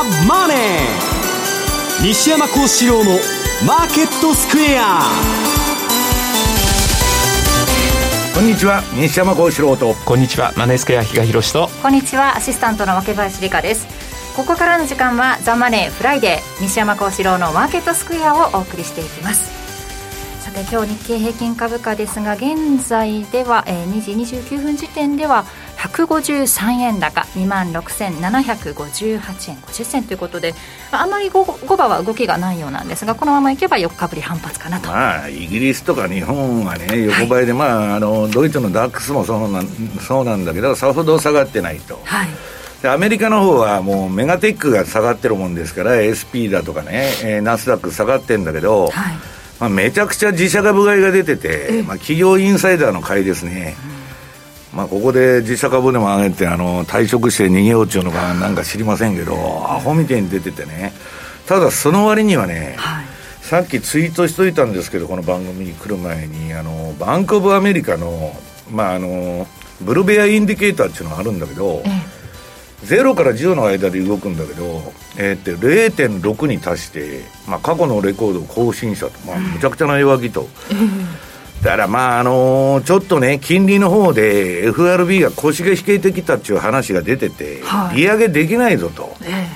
ザ・マネー」西山孝四郎の「マーケットスクエア」こんにちは西山孝四郎と。こんにちはマネースクエア比嘉宏と。こんにちはアシスタントの若林理香です。ここからの時間は「ザ・マネーフライデー西山孝四郎のマーケットスクエア」をお送りしていきます。さて今日日経平均株価ですが現在では、えー、2時29分時点では153円高2万6758円50銭ということであまり 5, 5番は動きがないようなんですがこのままいけば4日ぶり反発かなと、まあ、イギリスとか日本はね横ばいで、はい、まあ、あのドイツのダックスもそうなんそうなんだけどさほど下がってないと。はい。でアメリカの方はもうメガテックが下がってるもんですから SP だとかね、えー、ナスダック下がってるんだけど、はい。まあ、めちゃくちゃ自社株買いが出てて、まあ、企業インサイダーの買いですね、うん、まあ、ここで自社株でも上げてあの退職して逃げようっていうのかなんか知りませんけど、アホみたいに出ててね、ただその割にはね、はい、さっきツイートしといたんですけど、この番組に来る前に、あのバンク・オブ・アメリカの,、まあ、あのブルベア・インディケーターっていうのがあるんだけど、え0から10の間で動くんだけど、えー、って0.6に達して、まあ、過去のレコードを更新したと、まあ、むちゃくちゃな弱気と。だからまああのー、ちょっとね、金利の方で FRB が腰が引けてきたっていう話が出てて、はい、利上げできないぞと、え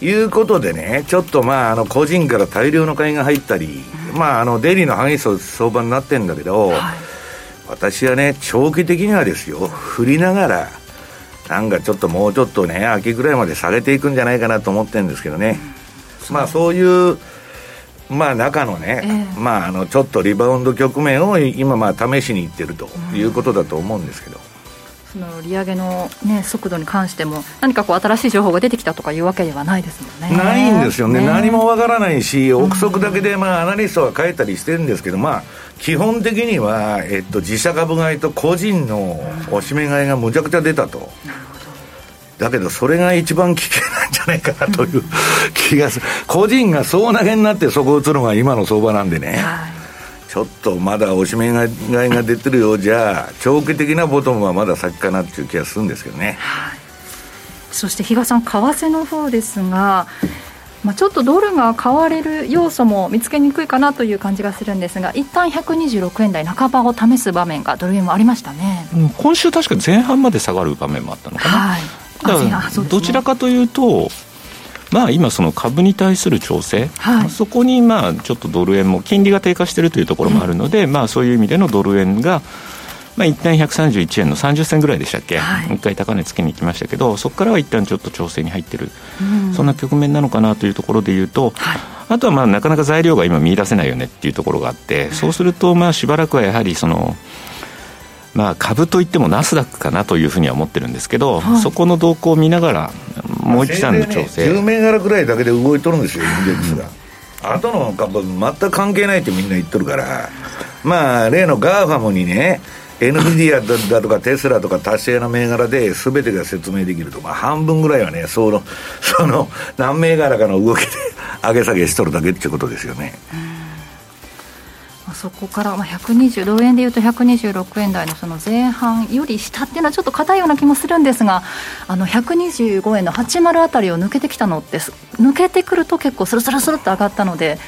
ー、いうことでね、ちょっとまああの個人から大量の買いが入ったり、うん、まああのデイリーの激しい相場になってるんだけど、はい、私はね、長期的にはですよ、振りながら、なんかちょっともうちょっとね、秋ぐらいまで下げていくんじゃないかなと思ってるんですけどね、うん、まあそういう、まあ中のね、えー、まああのちょっとリバウンド局面を今、まあ試しにいってるということだと思うんですけど。その利上げの、ね、速度に関しても、何かこう新しい情報が出てきたとかいうわけではないですもんね。ないんですよね、ね何もわからないし、憶測だけで、まあ、アナリストは書いたりしてるんですけど、まあ、基本的には、えっと、自社株買いと個人のおしめ買いがむちゃくちゃ出たと。だけどそれが一番危険なんじゃないかなという気がする、個人が総投げになってそこを打つのが今の相場なんでね、はい、ちょっとまだおしめ買いが出てるようじゃ、長期的なボトムはまだ先かなっていう気がするんですけどね。はい、そして比嘉さん、為替の方ですが、まあ、ちょっとドルが買われる要素も見つけにくいかなという感じがするんですが、一旦126円台半ばを試す場面がドル円もありましたね、うん、今週、確か前半まで下がる場面もあったのかな。はいどちらかというと、まあ、今、その株に対する調整、はい、そこにまあちょっとドル円も金利が低下しているというところもあるので、うん、まあ、そういう意味でのドル円が、まあ、一旦131円の30銭ぐらいでしたっけ、はい、一回高値つけに行きましたけど、そこからは一旦ちょっと調整に入ってる、うん、そんな局面なのかなというところでいうと、はい、あとはまあなかなか材料が今、見出せないよねっていうところがあって、そうすると、まあしばらくはやはりその、まあ、株といってもナスダックかなというふうには思ってるんですけど、はい、そこの動向を見ながら、もう一段の調整。10銘柄ぐらいだけで動いとるんですよ、インデックスが。あとの株、全く関係ないってみんな言っとるから、まあ、例の GAFAM にね、NVIDIA だとかテスラとか達成の銘柄で全てが説明できると、まあ、半分ぐらいはね、その、その何銘柄かの動きで上げ下げしとるだけってことですよね。そこから、まあ、120ドル円でいうと126円台のその前半より下っていうのはちょっと硬いような気もするんですがあの125円の80あたりを抜けてきたのって抜けてくると結構スルスルスルっと上がったので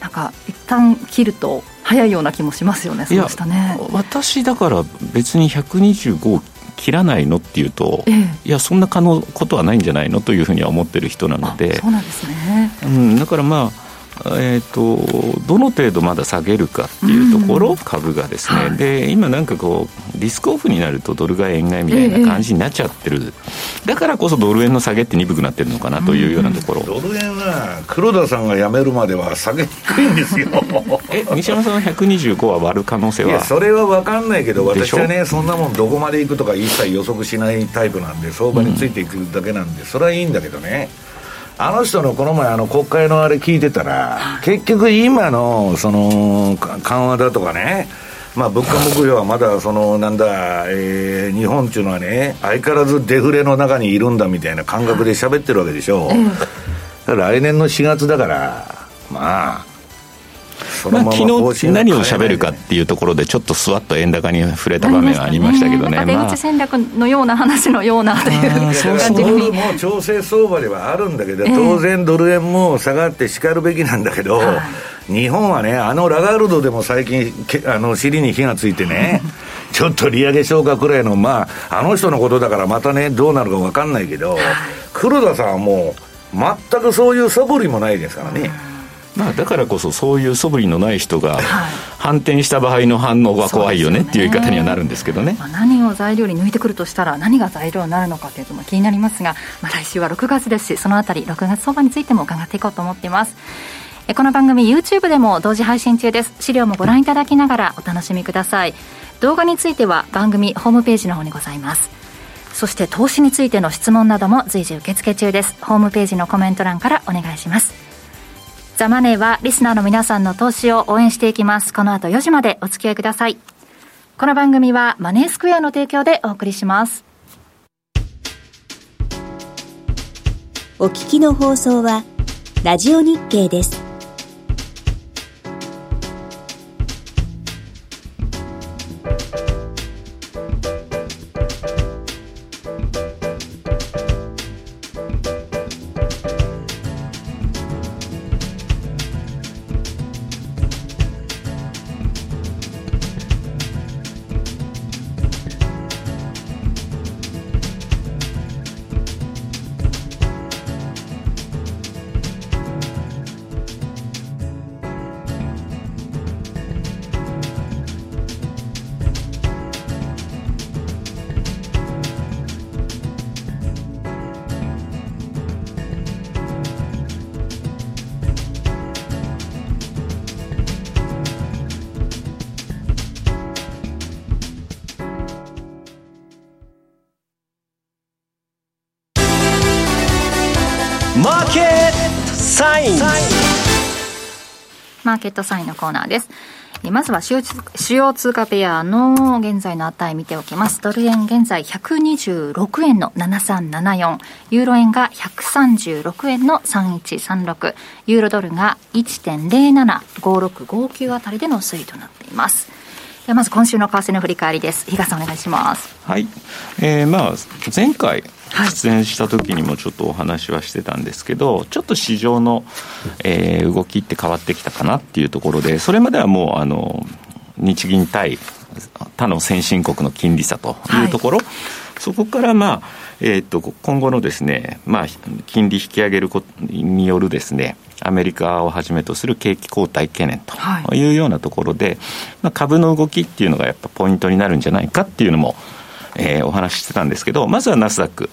なんか一旦切ると早いような気もしますよねそうしたね。私だから別に125切らないのっていうと、ええ、いやそんな可能ことはないんじゃないのというふうには思ってる人なので。そうなんですね、うん、だからまあえーと、どの程度まだ下げるかっていうところ、うん、株がですね、はい、で今なんかこうリスクオフになるとドル買い円買いみたいな感じになっちゃってる、ええ、だからこそドル円の下げって鈍くなってるのかなというようなところ、うん、ドル円は黒田さんが辞めるまでは下げにくいんですよ。え西山さんは125は割る可能性は？いやそれは分かんないけど私はねそんなもんどこまでいくとか一切予測しないタイプなんで相場についていくだけなんで、うん、それはいいんだけどねあの人のこの前、あの国会のあれ聞いてたら、結局今のその緩和だとかね、まあ、物価目標はまだそのなんだ、えー、日本っていうのはね、相変わらずデフレの中にいるんだみたいな感覚で喋ってるわけでしょ、う、来年の4月だから、まあ、まあ、昨日何を喋るかっていうところで、ちょっとスワッと円高に触れた場面はありましたけどね、ね出口戦略のような話のようなという 感じに。もう調整相場ではあるんだけど、当然、ドル円も下がってしかるべきなんだけど、日本はね、あのラガールドでも最近、あの尻に火がついてね、ちょっと利上げ消化くらいの、まあ、あの人のことだから、またね、どうなるか分かんないけど、黒田さんはもう、全くそういう素振りもないですからね。まあ、だからこそそういう素振りのない人が反転した場合の反応が怖いよねっていう言い方にはなるんですけどね、ねまあ、何を材料に抜いてくるとしたら何が材料になるのかというと気になりますが、まあ、来週は6月ですしそのあたり6月相場についても伺っていこうと思っています。この番組 YouTube でも同時配信中です。資料もご覧いただきながらお楽しみください。動画については番組ホームページの方にございます。そして投資についての質問なども随時受付中です。ホームページのコメント欄からお願いしますザ・マネーはリスナーの皆さんの投資を応援していきます。この後4時までお付き合いください。この番組はマネースクエアの提供でお送りします。お聞きの放送はラジオ日経です。ケットサインのコーナーです。まずは主要通貨ペアの現在の値見ておきます。ドル円現在126円の7374、ユーロ円が136円の3136、ユーロドルが1.075659あたりでの推移となっています。ではまず今週の為替の振り返りです。比嘉さんお願いします。はい。えー、まあ前回出演した時にもちょっとお話はしてたんですけど、ちょっと市場の、えー、動きって変わってきたかなっていうところで、それまではもう、あの、日銀対他の先進国の金利差というところ、はい、そこからまあ、えー、っと、今後のですね、まあ、金利引き上げることによるですね、アメリカをはじめとする景気後退懸念とい。うようなところで、はい、まあ、株の動きっていうのがやっぱポイントになるんじゃないかっていうのも、えー、お話ししてたんですけど、まずはナスダック。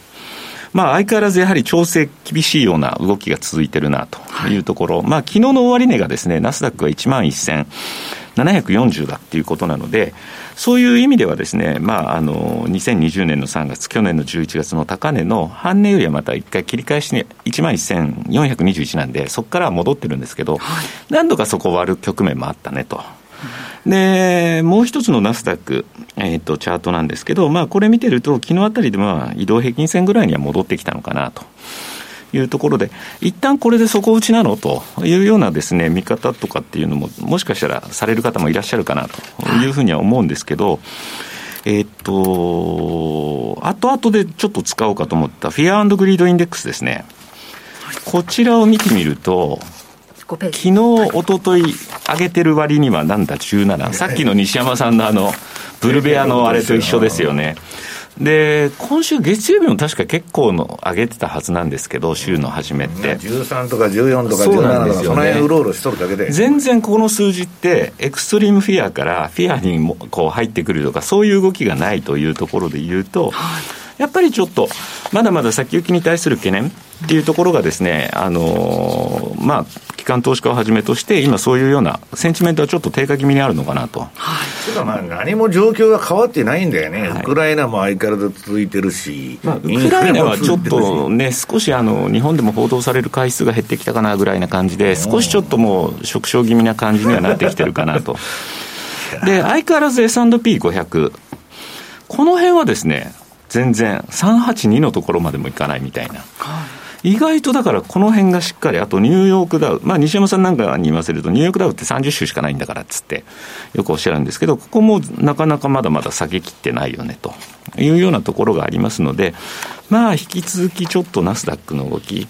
まあ、相変わらずやはり調整厳しいような動きが続いてるなというところ、はい、まあ、昨日の終値がですね、ナスダックは1万1740だっていうことなので、そういう意味ではですね、まあ、あの、2020年の3月、去年の11月の高値の半値よりはまた一回切り返しに、1万1421なんで、そこからは戻ってるんですけど、はい、何度かそこを割る局面もあったねと。で、もう一つのナスダック、えーと、チャートなんですけど、まあ、これ見てると、昨日あたりでまあ移動平均線ぐらいには戻ってきたのかなと。いうところで、一旦これで底打ちなのというようなですね、見方とかっていうのも、もしかしたらされる方もいらっしゃるかなというふうには思うんですけど、えっと、後々でちょっと使おうかと思った Fear Greed Index ですね。こちらを見てみると、昨日、おととい上げてる割にはなんだ17、さっきの西山さんのあの、ブルベアのあれと一緒ですよね。で、今週月曜日も確か結構の上げてたはずなんですけど、週の初めって。13とか14とか17とか、その辺うろうろしとるだけで。全然この数字って、エクストリームフィアからフィアにもこう入ってくるとか、そういう動きがないというところで言うと、やっぱりちょっと、まだまだ先行きに対する懸念っていうところがですね、あのー、まあ、機関投資家をはじめとして、今そういうようなセンチメントはちょっと低下気味にあるのかなと。はい、まあ何も状況が変わってないんだよね、はい、ウクライナも相変わらず続いてるし、まあ、ウクライナはちょっとね、少しあの日本でも報道される回数が減ってきたかなぐらいな感じで、少しちょっともう、縮小気味な感じにはなってきてるかなと。で、相変わらず S&P500、この辺はですね、全然382のところまでもいかないみたいな。意外とだからこの辺がしっかり、あとニューヨークダウ、まあ、西山さんなんかに言わせると、ニューヨークダウって30週しかないんだからっつって、よくおっしゃるんですけど、ここもなかなかまだまだ下げきってないよねというようなところがありますので、まあ、引き続きちょっとナスダックの動き、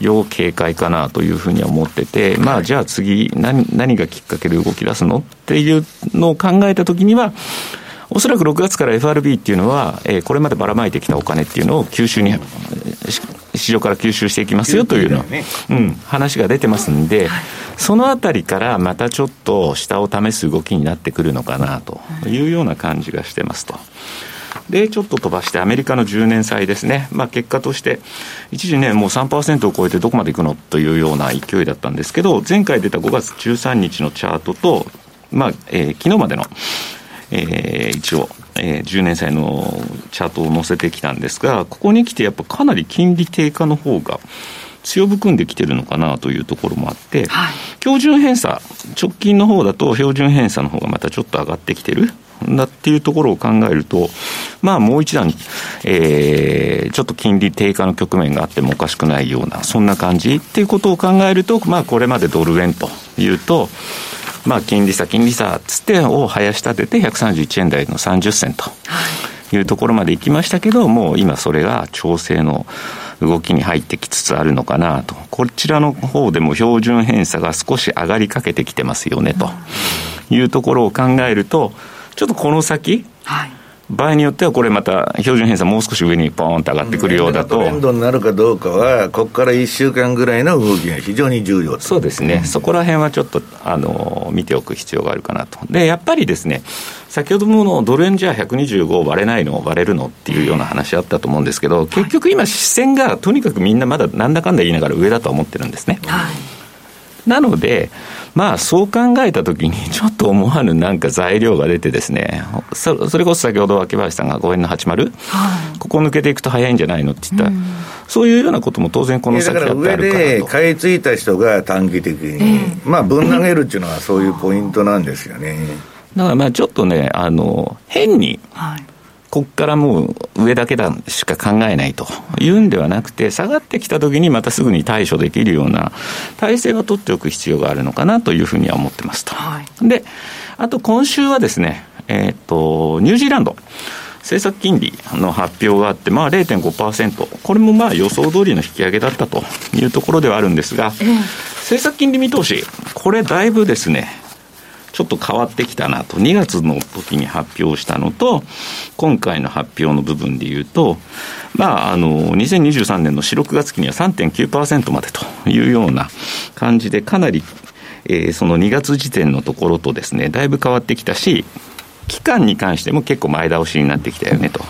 要警戒かなというふうには思ってて、まあ、じゃあ次何、何がきっかけで動き出すのっていうのを考えたときには、おそらく6月から FRB っていうのは、えー、これまでばらまいてきたお金っていうのを吸収に、市場から吸収していきますよというの、うん、話が出てますんで、そのあたりからまたちょっと下を試す動きになってくるのかなというような感じがしてますと。で、ちょっと飛ばして、アメリカの10年債ですね、まあ、結果として、一時ね、もう3%を超えてどこまでいくのというような勢いだったんですけど、前回出た5月13日のチャートと、まあえー、昨日までのえー、一応、えー、10年債のチャートを載せてきたんですが、ここに来てやっぱかなり金利低下の方が強含んできてるのかなというところもあって、はい、標準偏差、直近の方だと標準偏差の方がまたちょっと上がってきてる？だっていうところを考えると、まあもう一段、えー、ちょっと金利低下の局面があってもおかしくないような、そんな感じっていうことを考えると、まあこれまでドル円というと、まあ、金利差、金利差つってを生やし立てて131円台の30銭というところまで行きましたけど、もう今それが調整の動きに入ってきつつあるのかなと。こちらの方でも標準偏差が少し上がりかけてきてますよねというところを考えると、ちょっとこの先、はい場合によってはこれまた標準偏差もう少し上にポーンと上がってくるようだと。トレンドになるかどうかは、ここから1週間ぐらいの動きが非常に重要そうですね、そこら辺はちょっとあの見ておく必要があるかなと。で、やっぱりですね、先ほどものドル円じゃ125割れないの、割れるのっていうような話あったと思うんですけど、結局今、視線がとにかくみんなまだなんだかんだ言いながら上だと思ってるんですね。はいなので、まあ、そう考えたときに、ちょっと思わぬなんか材料が出てですね、そそれこそ先ほど秋林さんが5円の80、はい、ここ抜けていくと早いんじゃないのって言った、うん、そういうようなことも当然この先だってあるから上で買い付いた人が短期的に、まあ、ぶん投げるっていうのはそういうポイントなんですよね。だからまあちょっとね、あの変に、はいここからもう上だけだしか考えないというんではなくて、下がってきたときにまたすぐに対処できるような体制は取っておく必要があるのかなというふうには思ってますと。はい、で、あと今週はですね、えっ、ー、と、ニュージーランド。政策金利の発表があって、まあ0.5%、これもまあ予想通りの引き上げだったというところではあるんですが、政策金利見通し、これだいぶですね、ちょっと変わってきたなと、2月の時に発表したのと、今回の発表の部分でいうと、まあ、あの、2023年の4、6月期には3.9%までというような感じで、かなり、えー、その2月時点のところとですね、だいぶ変わってきたし、期間に関しても結構前倒しになってきたよねと。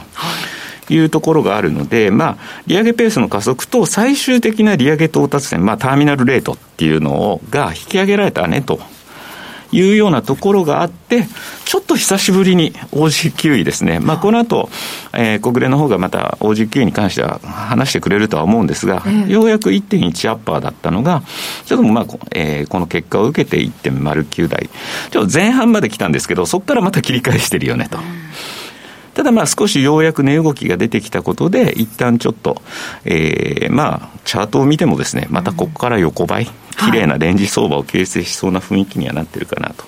いうところがあるので、まあ、利上げペースの加速と最終的な利上げ到達点、まあ、ターミナルレートっていうのをが引き上げられたねというようなところがあって、ちょっと久しぶりに OG9 位ですね、まあ、この後、えー、国連の方がまた OG9 に関しては話してくれるとは思うんですが、えー、ようやく1.1アッパーだったのが、ちょっとまあ、えー、この結果を受けて1.09台、ちょっと前半まで来たんですけど、そこからまた切り返してるよねと。ただまあ少しようやく値動きが出てきたことで、一旦ちょっと、えー、まあ、チャートを見てもですね、またここから横ばい、綺麗なレンジ相場を形成しそうな雰囲気にはなってるかなと。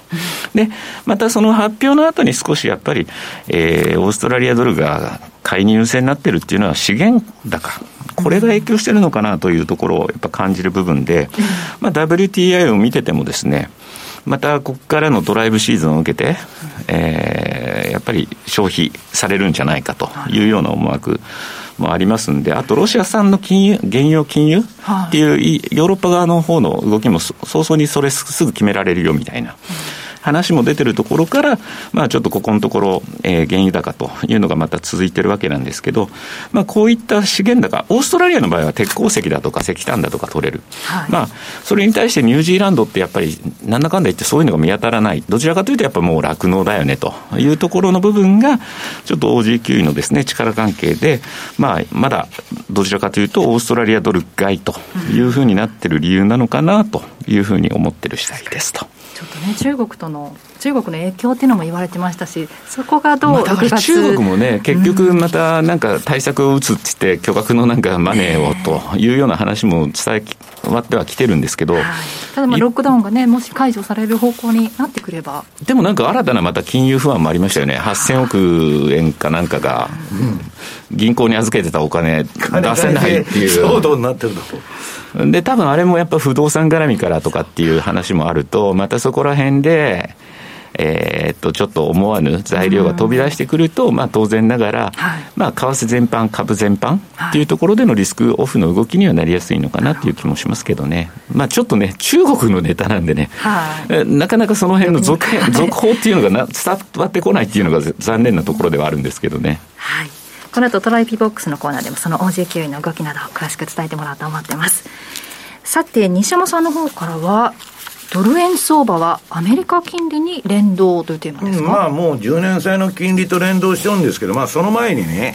で、またその発表の後に少しやっぱり、えー、オーストラリアドルが買いに優勢になってるっていうのは資源高。これが影響してるのかなというところをやっぱ感じる部分で、まあ、WTI を見ててもですね、またここからのドライブシーズンを受けて、えー、やっぱり消費されるんじゃないかというような思惑もありますんで、あとロシア産の金融、原油金融っていう、ヨーロッパ側の方の動きも早々にそれすぐ決められるよみたいな。話も出てるところから、まあ、ちょっとここのところ、えー、原油高というのがまた続いてるわけなんですけど、まあ、こういった資源高、オーストラリアの場合は鉄鉱石だとか石炭だとか取れる、はい、まあ、それに対してニュージーランドってやっぱり、なんだかんだ言ってそういうのが見当たらない、どちらかというとやっぱもう酪農だよねというところの部分が、ちょっと OG 位のですね、力関係で、まあ、まだどちらかというと、オーストラリアドル買いというふうになってる理由なのかなというふうに思ってる次第ですと。ちょっとね、中国との、中国の影響っていうのも言われてましたし、そこがどう、まあ、だから中国もね、結局またなんか対策を打つって言って、巨額のなんかマネーをというような話も伝わってはきてるんですけど、はい、ただ、ロックダウンがね、もし解除される方向になってくれば。でもなんか新たなまた金融不安もありましたよね、8000億円かなんかが、銀行に預けてたお金、出せないっていう。騒動になってると。で、多分あれもやっぱ不動産絡みからとかっていう話もあると、またそこら辺で、えー、っとちょっと思わぬ材料が飛び出してくると、まあ、当然ながら、はい、まあ、為替全般、株全般っていうところでのリスクオフの動きにはなりやすいのかなっていう気もしますけどね、まあ、ちょっとね、中国のネタなんでね、はい、なかなかその辺の 続続報っていうのがな伝わってこないっていうのが残念なところではあるんですけどね。はいこの後トライピボックスのコーナーでもその OG9 の動きなどを詳しく伝えてもらおうと思ってます。さて、西山さんの方からは、ドル円相場はアメリカ金利に連動というテーマですか、まあもう10年債の金利と連動しちゃうんですけど、まあその前にね、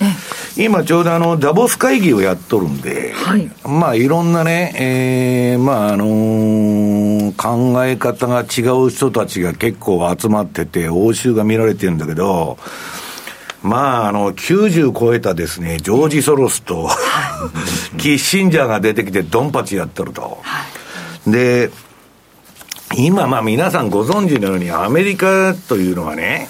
今ちょうどあのダボス会議をやっとるんで、はい、まあいろんなね、えー、まああのー、考え方が違う人たちが結構集まってて、応酬が見られてるんだけど、まあ、あの、90超えたですね、ジョージ・ソロスと、キッシンジャーが出てきてドンパチやってると。で、今、まあ皆さんご存知のように、アメリカというのはね、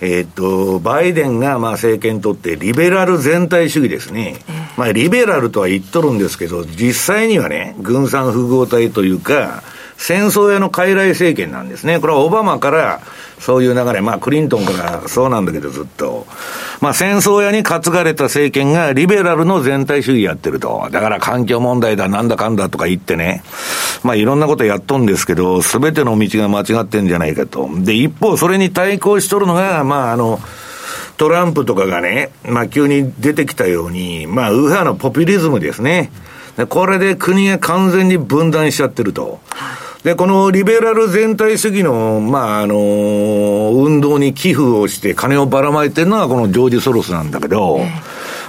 えっと、バイデンがまあ政権取って、リベラル全体主義ですね。まあ、リベラルとは言っとるんですけど、実際にはね、軍産複合体というか、戦争屋の傀儡政権なんですね。これはオバマからそういう流れ、まあクリントンからそうなんだけどずっと。まあ戦争屋に担がれた政権がリベラルの全体主義やってると。だから環境問題だなんだかんだとか言ってね。まあいろんなことやっとんですけど、すべての道が間違ってんじゃないかと。で、一方それに対抗しとるのが、まああの、トランプとかがね、まあ急に出てきたように、まあ右派のポピュリズムですね。これで国が完全に分断しちゃってると。で、このリベラル全体主義の、まあ、あの、運動に寄付をして金をばらまいてるのがこのジョージ・ソロスなんだけど、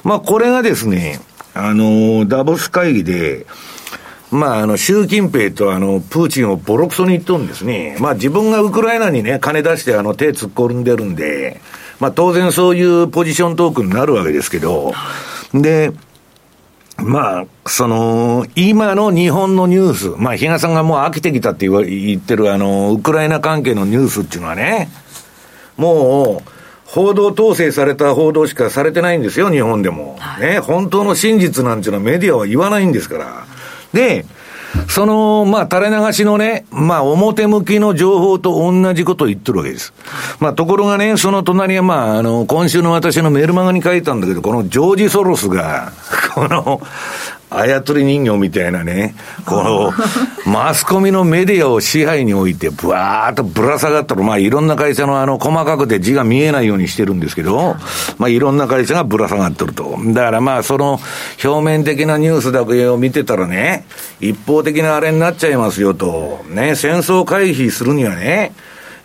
まあ、これがですね、あの、ダボス会議で、まあ、あの、習近平とあの、プーチンをボロクソに言っとるんですね。まあ、自分がウクライナにね、金出してあの、手突っ込んでるんで、まあ、当然そういうポジショントークになるわけですけど、で、まあ、その、今の日本のニュース、まあ、比嘉さんがもう飽きてきたって言ってる、あの、ウクライナ関係のニュースっていうのはね、もう、報道統制された報道しかされてないんですよ、日本でも。ね、本当の真実なんていうのはメディアは言わないんですから。で、その、まあ、垂れ流しのね、まあ、表向きの情報と同じことを言ってるわけです。まあ、ところがね、その隣は、まあ、あの、今週の私のメールマガに書いたんだけど、このジョージ・ソロスが、この、操り人形みたいなね、この、マスコミのメディアを支配において、ぶわーっとぶら下がったら、まあいろんな会社のあの、細かくて字が見えないようにしてるんですけど、まあいろんな会社がぶら下がってると。だからまあその、表面的なニュースだけを見てたらね、一方的なあれになっちゃいますよと。ね、戦争回避するにはね、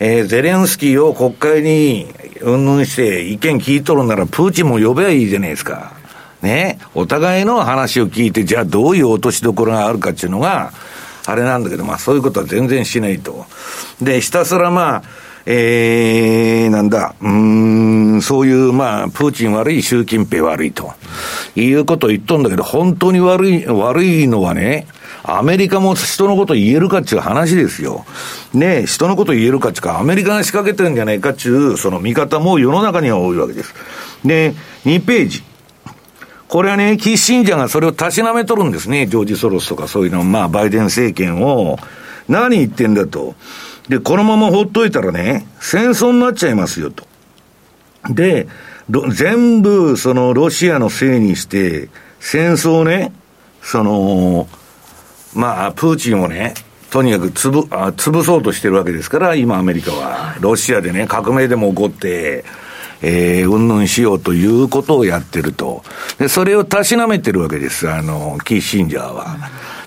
えー、ゼレンスキーを国会にうんぬんして意見聞いとるなら、プーチンも呼べばいいじゃないですか。ね、お互いの話を聞いて、じゃあどういう落としどころがあるかっていうのが、あれなんだけど、まあそういうことは全然しないと。で、ひたすらまあ、えー、なんだ、うん、そういう、まあ、プーチン悪い、習近平悪いと、いうことを言っとんだけど、本当に悪い、悪いのはね、アメリカも人のこと言えるかっていう話ですよ。ね人のこと言えるかっていうか、アメリカが仕掛けてるんじゃないかっていう、その見方も世の中には多いわけです。で、2ページ。これはね、キッシンジャーがそれをたしなめとるんですね。ジョージ・ソロスとかそういうの、まあ、バイデン政権を。何言ってんだと。で、このままほっといたらね、戦争になっちゃいますよと。で、全部、その、ロシアのせいにして、戦争ね、その、まあ、プーチンをね、とにかくつぶ、あ潰そうとしてるわけですから、今アメリカは。ロシアでね、革命でも起こって、えー、うんぬんしようということをやってると。で、それをたしなめてるわけです、あの、キーシンジャーは。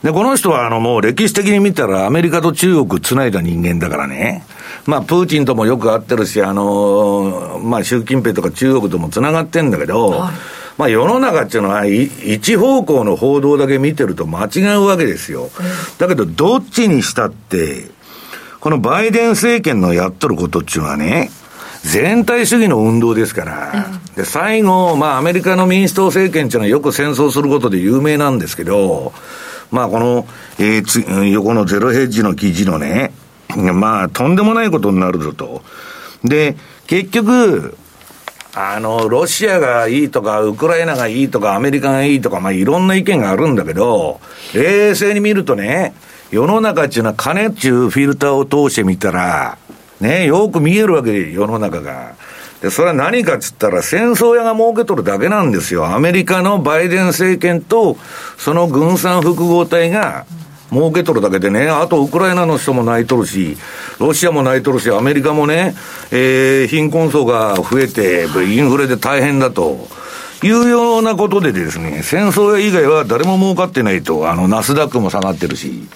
で、この人は、あの、もう歴史的に見たら、アメリカと中国繋いだ人間だからね。まあ、プーチンともよく会ってるし、あの、まあ、習近平とか中国とも繋がってんだけど、はい、まあ、世の中っていうのは、一方向の報道だけ見てると間違うわけですよ。だけど、どっちにしたって、このバイデン政権のやっとることっていうのはね、全体主義の運動ですから、うん、で、最後、まあ、アメリカの民主党政権っていうのはよく戦争することで有名なんですけど、まあ、この、えー、つ、横のゼロヘッジの記事のね、まあ、とんでもないことになるぞと。で、結局、あの、ロシアがいいとか、ウクライナがいいとか、アメリカがいいとか、まあいろんな意見があるんだけど、冷静に見るとね、世の中っていうのは金っていうフィルターを通してみたら、ね、よく見えるわけで、世の中が。で、それは何かっつったら戦争屋が儲けとるだけなんですよ。アメリカのバイデン政権と、その軍産複合体が、儲けとるだけでね、あとウクライナの人も泣いとるし、ロシアも泣いとるし、アメリカもね、えー、貧困層が増えて、インフレで大変だと。いうようなことでですね、戦争屋以外は誰も儲かってないと、あの、ナスダックも下がってるし、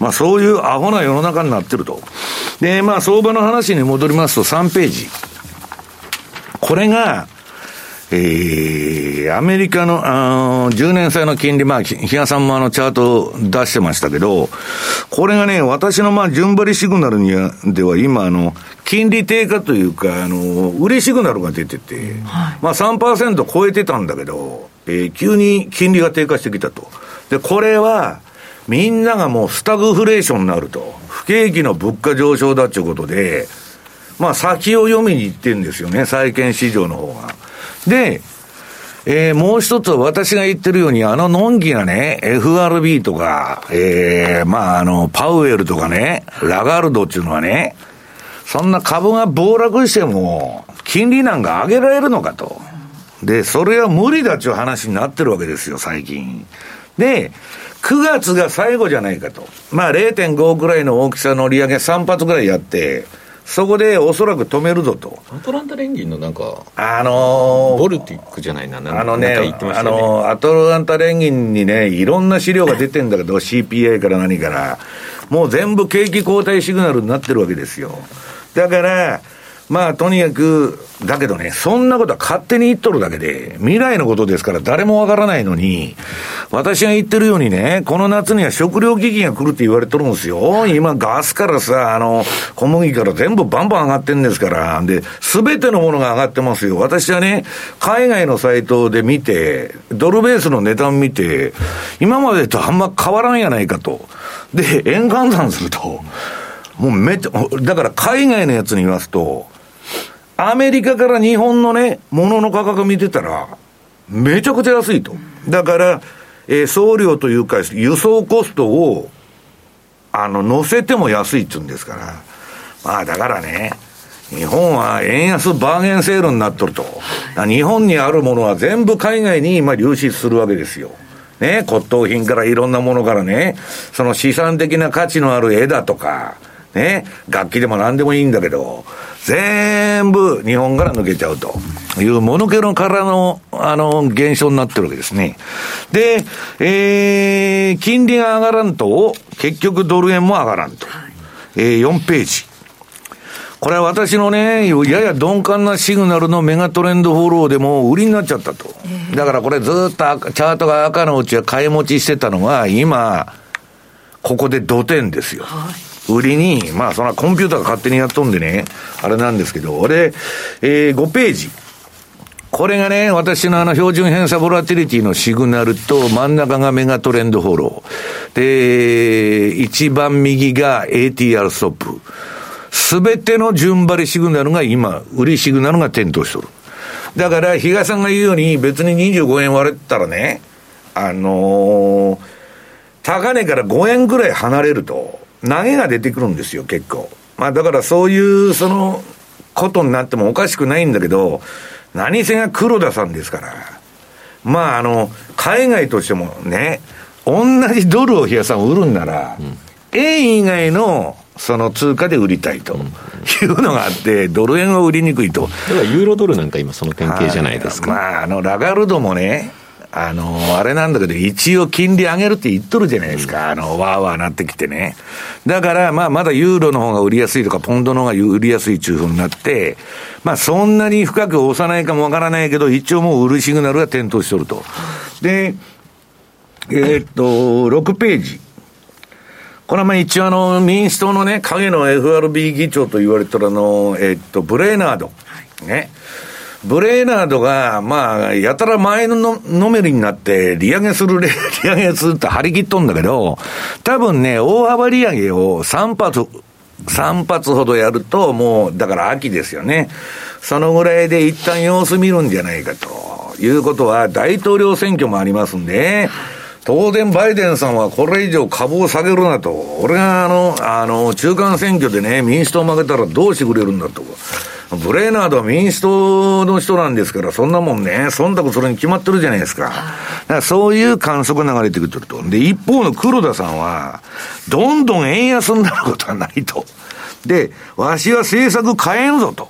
まあそういうアホな世の中になってると。で、まあ相場の話に戻りますと3ページ。これが、えー、アメリカの、あ10年債の金利、まあ、比嘉さんもあのチャートを出してましたけど、これがね、私のまあ、順張りシグナルには、では今、あの、金利低下というか、あの、売りシグナルが出てて、はい、まあ3%超えてたんだけど、えー、急に金利が低下してきたと。で、これは、みんながもうスタグフレーションになると。不景気の物価上昇だっていうことで、まあ先を読みに行ってるんですよね、債券市場の方が。で、えー、もう一つ私が言ってるように、あののんきなね、FRB とか、えー、まああの、パウエルとかね、ラガルドっていうのはね、そんな株が暴落しても、金利なんか上げられるのかと。で、それは無理だっていう話になってるわけですよ、最近。で、9月が最後じゃないかと。まあ0.5ぐらいの大きさの利上げ3発ぐらいやって、そこでおそらく止めるぞと。アトランタ連銀のなんか、あのー、ボルティックじゃないな、あのね、ねあのー、アトランタ連銀にね、いろんな資料が出てんだけど、CPI から何から、もう全部景気後退シグナルになってるわけですよ。だから、まあ、とにかく、だけどね、そんなことは勝手に言っとるだけで、未来のことですから誰もわからないのに、私が言ってるようにね、この夏には食料危機が来るって言われとるんですよ。今、ガスからさ、あの、小麦から全部バンバン上がってんですから、で、すべてのものが上がってますよ。私はね、海外のサイトで見て、ドルベースの値段見て、今までとあんま変わらんやないかと。で、円換算すると、もうめっちゃ、だから海外のやつに言わすと、アメリカから日本のね、物の価格見てたら、めちゃくちゃ安いと。だから、えー、送料というか、輸送コストを、あの、乗せても安いっつうんですから。まあ、だからね、日本は円安バーゲンセールになっとると。日本にあるものは全部海外に今流出するわけですよ。ね、骨董品からいろんなものからね、その資産的な価値のある絵だとか、ね、楽器でも何でもいいんだけど、全部日本から抜けちゃうというものけのからの、あの、現象になってるわけですね。で、えー、金利が上がらんと、結局ドル円も上がらんと。えー、4ページ。これは私のね、やや鈍感なシグナルのメガトレンドフォローでも売りになっちゃったと。だからこれずっとチャートが赤のうちは買い持ちしてたのが、今、ここで土点ですよ。はい売りに、まあそんなコンピューターが勝手にやっとんでね、あれなんですけど、俺、えー、5ページ。これがね、私のあの標準偏差ボラティリティのシグナルと真ん中がメガトレンドフォロー。で、一番右が ATR ストップ。すべての順張りシグナルが今、売りシグナルが点灯しとる。だから、比嘉さんが言うように、別に25円割れたらね、あのー、高値から5円ぐらい離れると、投げが出てくるんですよ、結構。まあだからそういう、その、ことになってもおかしくないんだけど、何せが黒田さんですから。まああの、海外としてもね、同じドルを冷やさん売るんなら、うん、円以外のその通貨で売りたいというのがあって、ドル円は売りにくいと。だからユーロドルなんか今その典型じゃないですか。まあ、あの、ラガルドもね、あの、あれなんだけど、一応金利上げるって言っとるじゃないですか。あの、わーわーなってきてね。だから、まあ、まだユーロの方が売りやすいとか、ポンドの方が売りやすい中風になって、まあ、そんなに深く押さないかもわからないけど、一応もう売るシグナルが点灯しとると。で、えー、っと、6ページ。これはまあ一応あの、民主党のね、影の FRB 議長と言われてるあの、えっと、ブレーナード。ね。ブレーナードが、まあ、やたら前ののめりになって、利上げする、利上げするって張り切っとんだけど、多分ね、大幅利上げを3発、3発ほどやると、もう、だから秋ですよね。そのぐらいで一旦様子見るんじゃないかということは、大統領選挙もありますんで、当然バイデンさんはこれ以上株を下げるなと。俺があの、あの、中間選挙でね、民主党負けたらどうしてくれるんだと。ブレーナードは民主党の人なんですから、そんなもんね、忖度するに決まってるじゃないですか。だからそういう観測が流れてくると。で、一方の黒田さんは、どんどん円安になることはないと。で、わしは政策変えんぞと。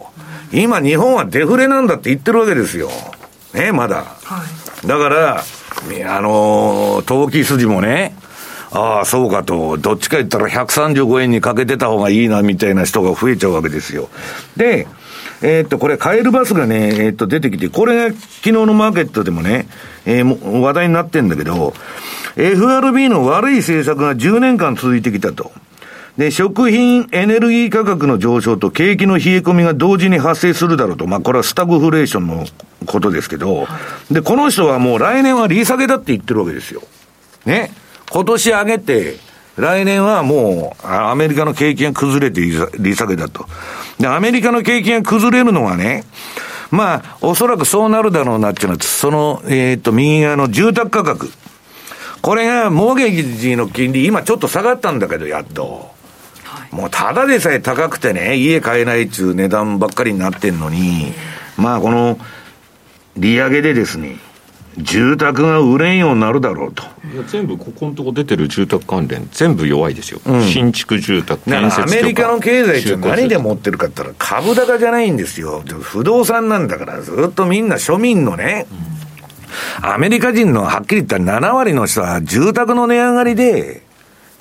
今日本はデフレなんだって言ってるわけですよ。ね、まだ。はい、だから、あのー、投機筋もね、ああ、そうかと、どっちか言ったら135円にかけてた方がいいな、みたいな人が増えちゃうわけですよ。で、えー、っと、これ、カエルバスがね、えー、っと、出てきて、これが昨日のマーケットでもね、えー、話題になってんだけど、FRB の悪い政策が10年間続いてきたと。で、食品、エネルギー価格の上昇と景気の冷え込みが同時に発生するだろうと。まあ、これはスタグフレーションのことですけど、で、この人はもう来年は利下げだって言ってるわけですよ。ね。今年上げて、来年はもう、アメリカの景気が崩れて利下げだと。で、アメリカの景気が崩れるのはね、まあ、おそらくそうなるだろうなっていうのは、その、えっ、ー、と、右側の住宅価格。これが、モーゲージの金利、今ちょっと下がったんだけど、やっと。もうただでさえ高くてね、家買えないっちゅう値段ばっかりになってんのに、まあこの、利上げでですね、住宅が売れんようになるだろうと。いや全部ここのとこ出てる住宅関連、全部弱いですよ。うん、新築住宅、建設アメリカの経済って何で持ってるかって言ったら株高じゃないんですよ。不動産なんだから、ずっとみんな庶民のね、うん、アメリカ人のはっきり言ったら7割の人は住宅の値上がりで、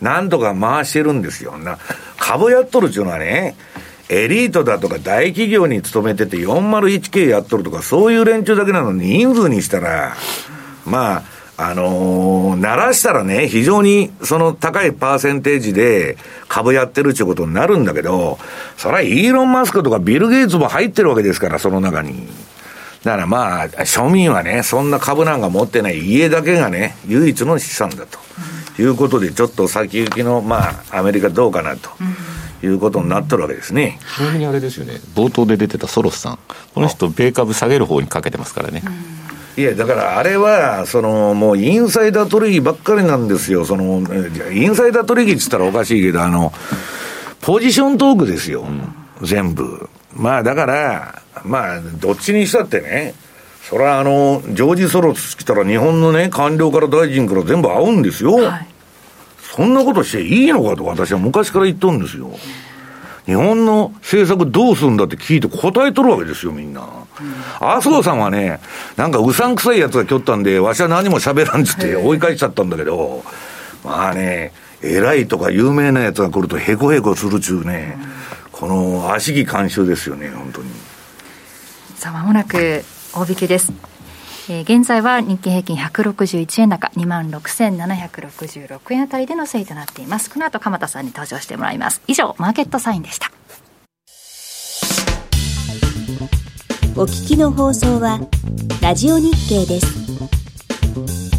なんとか回してるんですよ。な株やっとるっていうのはね、エリートだとか大企業に勤めてて 401K やっとるとかそういう連中だけなのに人数にしたら、まあ、あのー、鳴らしたらね、非常にその高いパーセンテージで株やってるっていうことになるんだけど、それはイーロン・マスクとかビル・ゲイツも入ってるわけですから、その中に。だからまあ、庶民はね、そんな株なんか持ってない家だけがね、唯一の資産だと。いうことで、ちょっと先行きの、まあ、アメリカどうかなと。いうことになってるわけですね。ちなみにあれですよね、冒頭で出てたソロスさん、この人、米株下げる方にかけてますからね。いや、だからあれは、その、もうインサイダー取引ばっかりなんですよ。その、インサイダー取引って言ったらおかしいけど、あの、ポジショントークですよ。うん、全部。まあだから、まあ、どっちにしたってね、それはあの、ジョージ・ソロス来たら日本のね、官僚から大臣から全部会うんですよ。はい、そんなことしていいのかと私は昔から言っとるんですよ。日本の政策どうするんだって聞いて答えとるわけですよ、みんな。麻生さんはね、なんかうさんくさいやつが来よったんで、わしは何も喋らんつって追い返しちゃったんだけど、まあね、偉いとか有名なやつが来るとへこへこするちゅうね、この足木監修ですよね、本当に。さあ、まもなく大引けです。えー、現在は日経平均161円高2万6766円あたりでの推移となっています。この後鎌田さんに登場してもらいます。以上マーケットサインでした。お聞きの放送はラジオ日経です。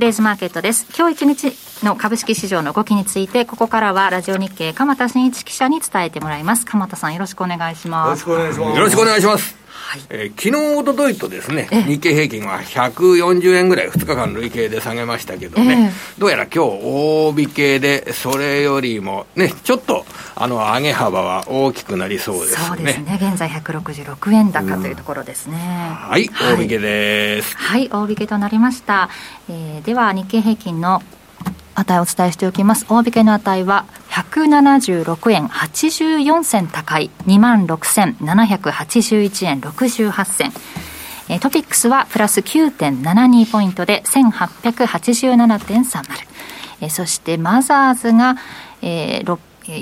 デイズマーケットです。今日一日の株式市場の動きについて、ここからはラジオ日経、鎌田新一記者に伝えてもらいます。鎌田さん、よろしくお願いします。よろしくお願いします。よろしくお願いします。はい、えー、昨日、おとといとですね、日経平均は140円ぐらい2日間累計で下げましたけどね、えー、どうやら今日大引けで、それよりもね、ちょっとあの上げ幅は大きくなりそうですね。そうですね、現在166円高というところですね。はい、大引けです。はい、大引けとなりました。えー、では、日経平均の値をお伝えしておきます。大引けの値は176円84銭高い26,781円68銭。トピックスはプラス9.72ポイントで1887.30。そしてマザーズが、えー、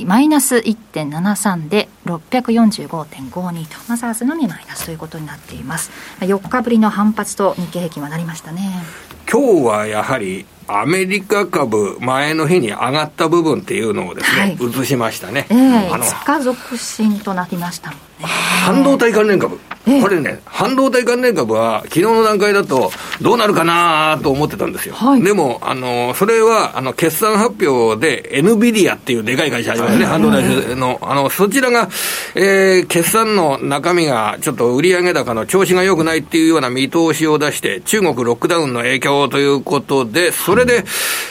マイナス1.73で645.52と、マザーズのみマイナスということになっています。4日ぶりの反発と日経平均はなりましたね。今日はやはりアメリカ株、前の日に上がった部分っていうのをですね、はい、移しましたね。えー、あの5日続伸となりましたもんね。半導体関連株。これね、半導体関連株は、昨日の段階だと、どうなるかなと思ってたんですよ。はい、でも、あの、それは、あの、決算発表で、エヌビディアっていうでかい会社ありますね、半導体の。あの、そちらが、えー、決算の中身が、ちょっと売上高の調子が良くないっていうような見通しを出して、中国ロックダウンの影響ということで、それで、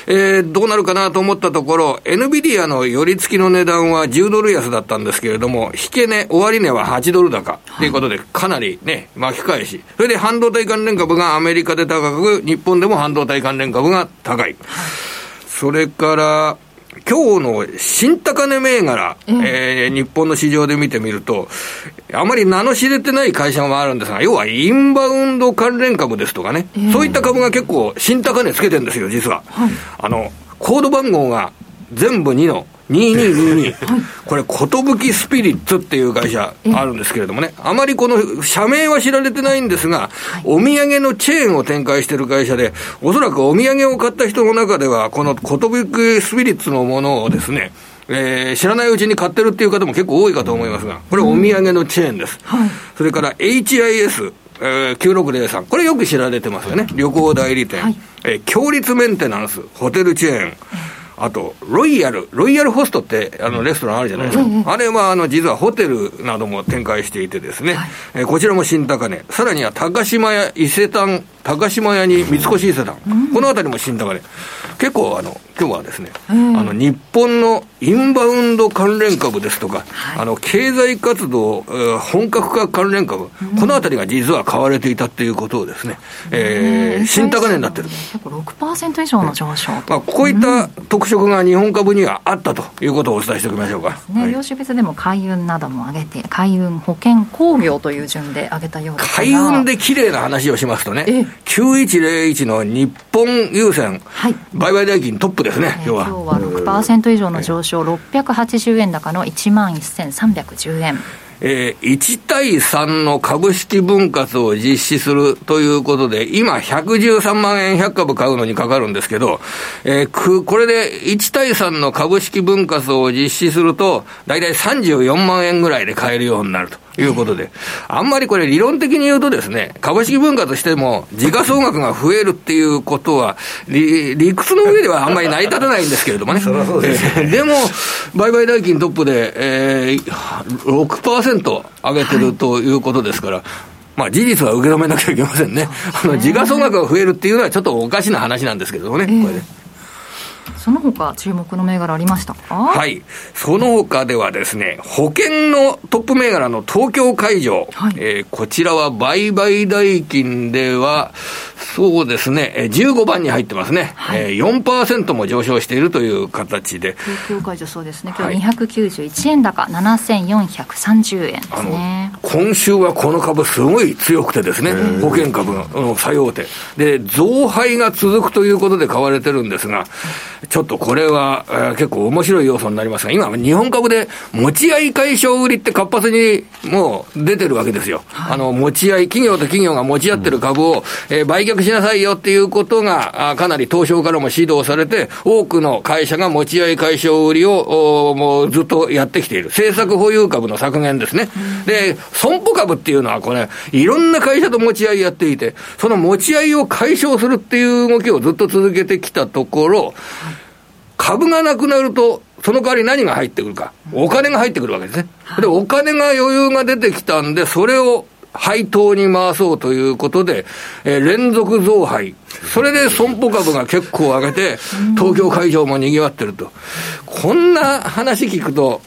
えー、どうなるかなと思ったところ、エヌビディアの寄り付きの値段は10ドル安だったんですけれども、引け値、終値は8ドル高ということで、かなりね、巻き返し、それで半導体関連株がアメリカで高く、日本でも半導体関連株が高い。それから、今日の新高値銘柄、うん、えー、日本の市場で見てみると、あまり名の知れてない会社もあるんですが、要はインバウンド関連株ですとかね、えー、そういった株が結構新高値つけてるんですよ、実は。はい、あの、コード番号が全部2の2222、これ、寿スピリッツっていう会社あるんですけれどもね、あまりこの社名は知られてないんですが、お土産のチェーンを展開している会社で、おそらくお土産を買った人の中では、この寿スピリッツのものをですね、えー、知らないうちに買ってるっていう方も結構多いかと思いますが、これお土産のチェーンです。はい、それから HIS、えー、9603、これよく知られてますよね。旅行代理店。はい、えー、強立メンテナンス、ホテルチェーン。あと、ロイヤル、ロイヤルホストって、あの、レストランあるじゃないですか。うん、あれは、あの、実はホテルなども展開していてですね、はい、えー、こちらも新高値。さらには、高島屋伊勢丹、高島屋に三越伊勢丹、うん、このあたりも新高値。結構、あの、今日はですね、あの、日本のインバウンド関連株ですとか、はい、あの、経済活動、えー、本格化関連株、うん、このあたりが実は買われていたっていうことをですね、えー、新高値になってる。結構6%以上の上昇、まあ、こういった特色が日本株にはあったということをお伝えしておきましょうか。ね、業種別でも海運なども上げて、海運、保険、工業という順で上げたようです海運で綺麗な話をしますとね、9101の日本郵船、はい、売買代金トップですね、今日は。今日は6%以上の上昇、680円高の1万1310円。えー、1対3の株式分割を実施するということで、今113万円100株買うのにかかるんですけど、えー、く、これで1対3の株式分割を実施すると、だいたい34万円ぐらいで買えるようになると。いうことで、あんまりこれ理論的に言うとですね、株式分割しても時価総額が増えるっていうことは、理理屈の上ではあんまり成り立たないんですけれどもね。そそうです、でも、売買代金トップで、えー、6%上げてるということですから、はいまあ事実は受け止めなきゃいけませんね。あの、時価総額が増えるっていうのはちょっとおかしな話なんですけどもね、えー、これで。その他注目の銘柄ありましたか？はい。その他ではですね、保険のトップ銘柄の東京会場、はい、えー、こちらは売買代金では、そうですね、15番に入ってますね、はいえー、4%も上昇しているという形で。東京会場そうですね、今日291円高、はい、7430円ですね。今週はこの株すごい強くてですね、保険株の最大手。で、増配が続くということで買われてるんですが、ちょっとこれは、えー、結構面白い要素になりますが、今、日本株で持ち合い解消売りって活発にもう出てるわけですよ。はい、あの、持ち合い、企業と企業が持ち合ってる株を、えー、売却しなさいよっていうことが、かなり東証からも指導されて、多くの会社が持ち合い解消売りを、もうずっとやってきている。政策保有株の削減ですね。で、損保株っていうのはこれ、いろんな会社と持ち合いやっていて、その持ち合いを解消するっていう動きをずっと続けてきたところ、株がなくなると、その代わり何が入ってくるか。お金が入ってくるわけですね。で、お金が余裕が出てきたんで、それを配当に回そうということで、えー、連続増配。それで損保株が結構上げて、東京会場も賑わってると。こんな話聞くと、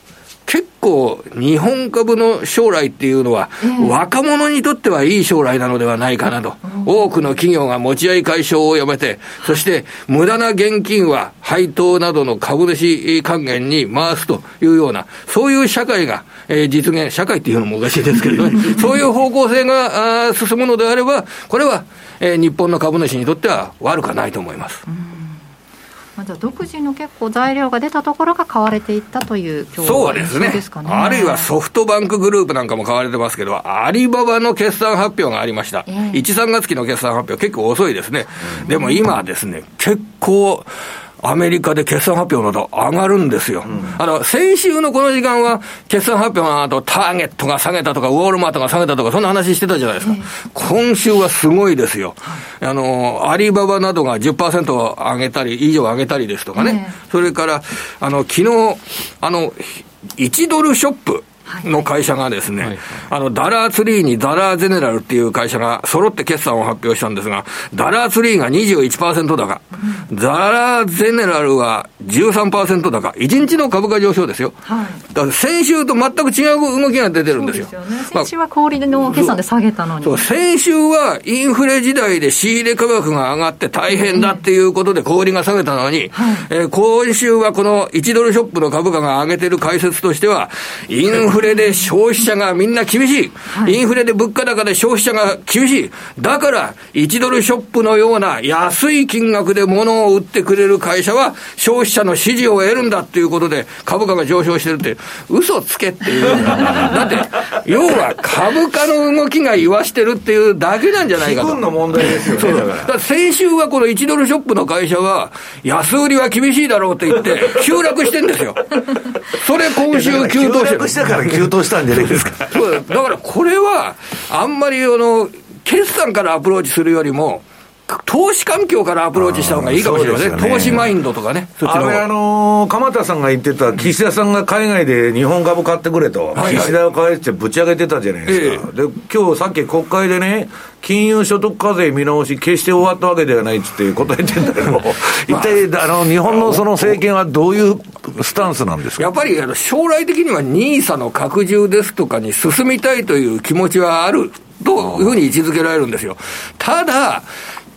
結構、日本株の将来っていうのは、若者にとってはいい将来なのではないかなと。多くの企業が持ち合い解消をやめて、そして無駄な現金は配当などの株主還元に回すというような、そういう社会が、えー、実現、社会っていうのもおかしいですけれどね、そういう方向性が進むのであれば、これは、えー、日本の株主にとっては悪くないと思います。うんじゃあ独自の結構材料が出たところが買われていったという今日そうですねですかねあるいはソフトバンクグループなんかも買われてますけど、アリババの決算発表がありました。えー、1、3月期の決算発表結構遅いですね。でも今ですね、結構、アメリカで決算発表など上がるんですよ。うん、あの、先週のこの時間は、決算発表の後、ターゲットが下げたとか、ウォールマートが下げたとか、そんな話してたじゃないですか。今週はすごいですよ。あの、アリババなどが10%上げたり、以上上げたりですとかね。それから、あの、昨日、あの、1ドルショップ。の会社がですね、はい、あの、ダラーツリーにダラーゼネラルっていう会社が揃って決算を発表したんですが、ダラーツリーが21%高、うん、ダラーゼネラルは13%高、1日の株価上昇ですよ。はい、だから先週と全く違う動きが出てるんですよ。すよね、先週は小売の決算で下げたのに。そう、先週はインフレ時代で仕入れ価格が上がって大変だっていうことで小売が下げたのに、はい、えー、今週はこの1ドルショップの株価が上げてる解説としては、インフレフレで消費者がみんな厳しい。インフレで物価高で消費者が厳しい。だから、1ドルショップのような安い金額で物を売ってくれる会社は、消費者の支持を得るんだっていうことで、株価が上昇してるって、嘘つけっていう。だって、要は株価の動きが言わしてるっていうだけなんじゃないかと。の問題ですよね。だから先週はこの1ドルショップの会社は、安売りは厳しいだろうって言って、急落してんですよ。それ今週急騰してる。急騰したんじゃないですか。そうだからこれは、あんまりあの、決算からアプローチするよりも、投資環境からアプローチした方がいいかもしれませんね、投資マインドとかね、あれ、あのー、鎌田さんが言ってた、岸田さんが海外で日本株買ってくれと、はいはい、岸田を買えってぶち上げてたじゃないですか、えー、で今日さっき国会でね、金融所得課税見直し、決して終わったわけではないっつって答えてんだけど、一体あの日本のその政権はどういうスタンスなんですか？やっぱりあの将来的には NISA の拡充ですとかに進みたいという気持ちはあるというふうに位置づけられるんですよ。ただ、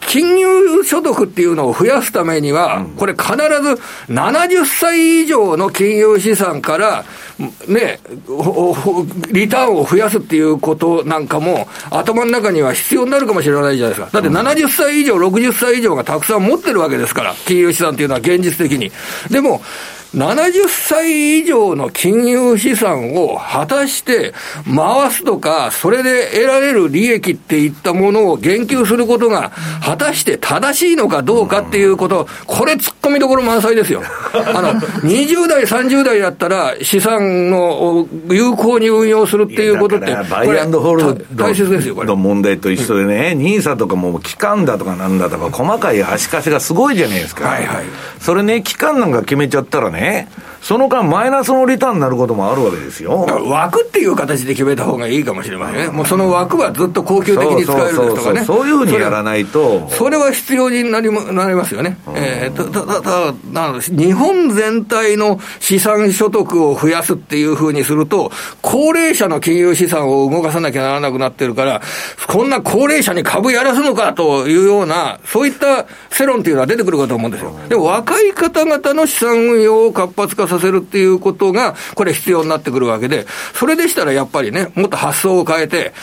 金融所得っていうのを増やすためには、これ必ず70歳以上の金融資産から、ね、リターンを増やすっていうことなんかも、頭の中には必要になるかもしれないじゃないですか。だって70歳以上、60歳以上がたくさん持ってるわけですから、金融資産っていうのは現実的に。でも、70歳以上の金融資産を果たして回すとか、それで得られる利益っていったものを言及することが、果たして正しいのかどうかっていうこと、これ突っ込みどころ満載ですよ。あの、20代、30代だったら資産の有効に運用するっていうことって、バイアンドホールド大切ですよ、これ。の問題と一緒でね、ニーサとかも期間だとかなんだとか、細かい足かせがすごいじゃないですか。はいはい。それね、期間なんか決めちゃったらね、ね。その間、マイナスのリターンになることもあるわけですよ。枠っていう形で決めた方がいいかもしれませんね。もうその枠はずっと高級的に使えるですとかね。そういうふうにやらないと。それは必要になりなりますよね。えー、ただ、ただ、日本全体の資産所得を増やすっていうふうにすると、高齢者の金融資産を動かさなきゃならなくなってるから、こんな高齢者に株やらすのかというような、そういった世論っていうのは出てくるかと思うんですよ。でも若い方々の資産運用を活発化させるっていうことが、これ必要になってくるわけで、それでしたらやっぱりね、もっと発想を変えて、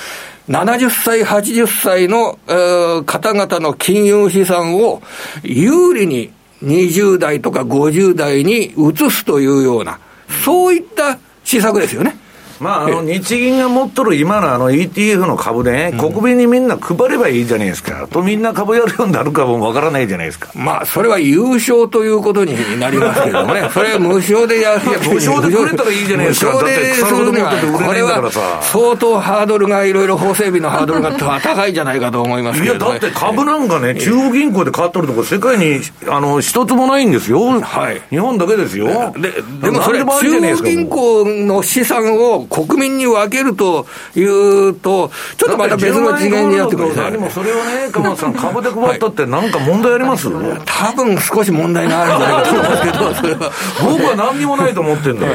70歳、80歳の、えー、方々の金融資産を有利に20代とか50代に移すというような、そういった施策ですよね。まあ、あの 日銀が持っとる今のあの ETF の株で、ね、国民にみんな配ればいいじゃないですか、とみんな株やるようになるかもわからないじゃないですか。まあ、それは優勝ということになりますけどもね、それは無償でやる無償でくれたらいいじゃないですか、無償でするには、これは相当ハードルが、いろいろ法整備のハードルが高いんじゃないかと思いますけど、ね、いや、だって株なんかね、中央銀行で買っとるとこ、世界にあの一つもないんですよ、はい、日本だけですよ。ででもそれ、中央銀行の資産を国民に分けるというと、ちょっとまた別の次元になってくる何もそれをね、鎌田さん、株で配ったって、なんか問題あります、はい、多分少し問題があるんじゃないかと思うんですけど。僕は何にもないと思ってんだよ。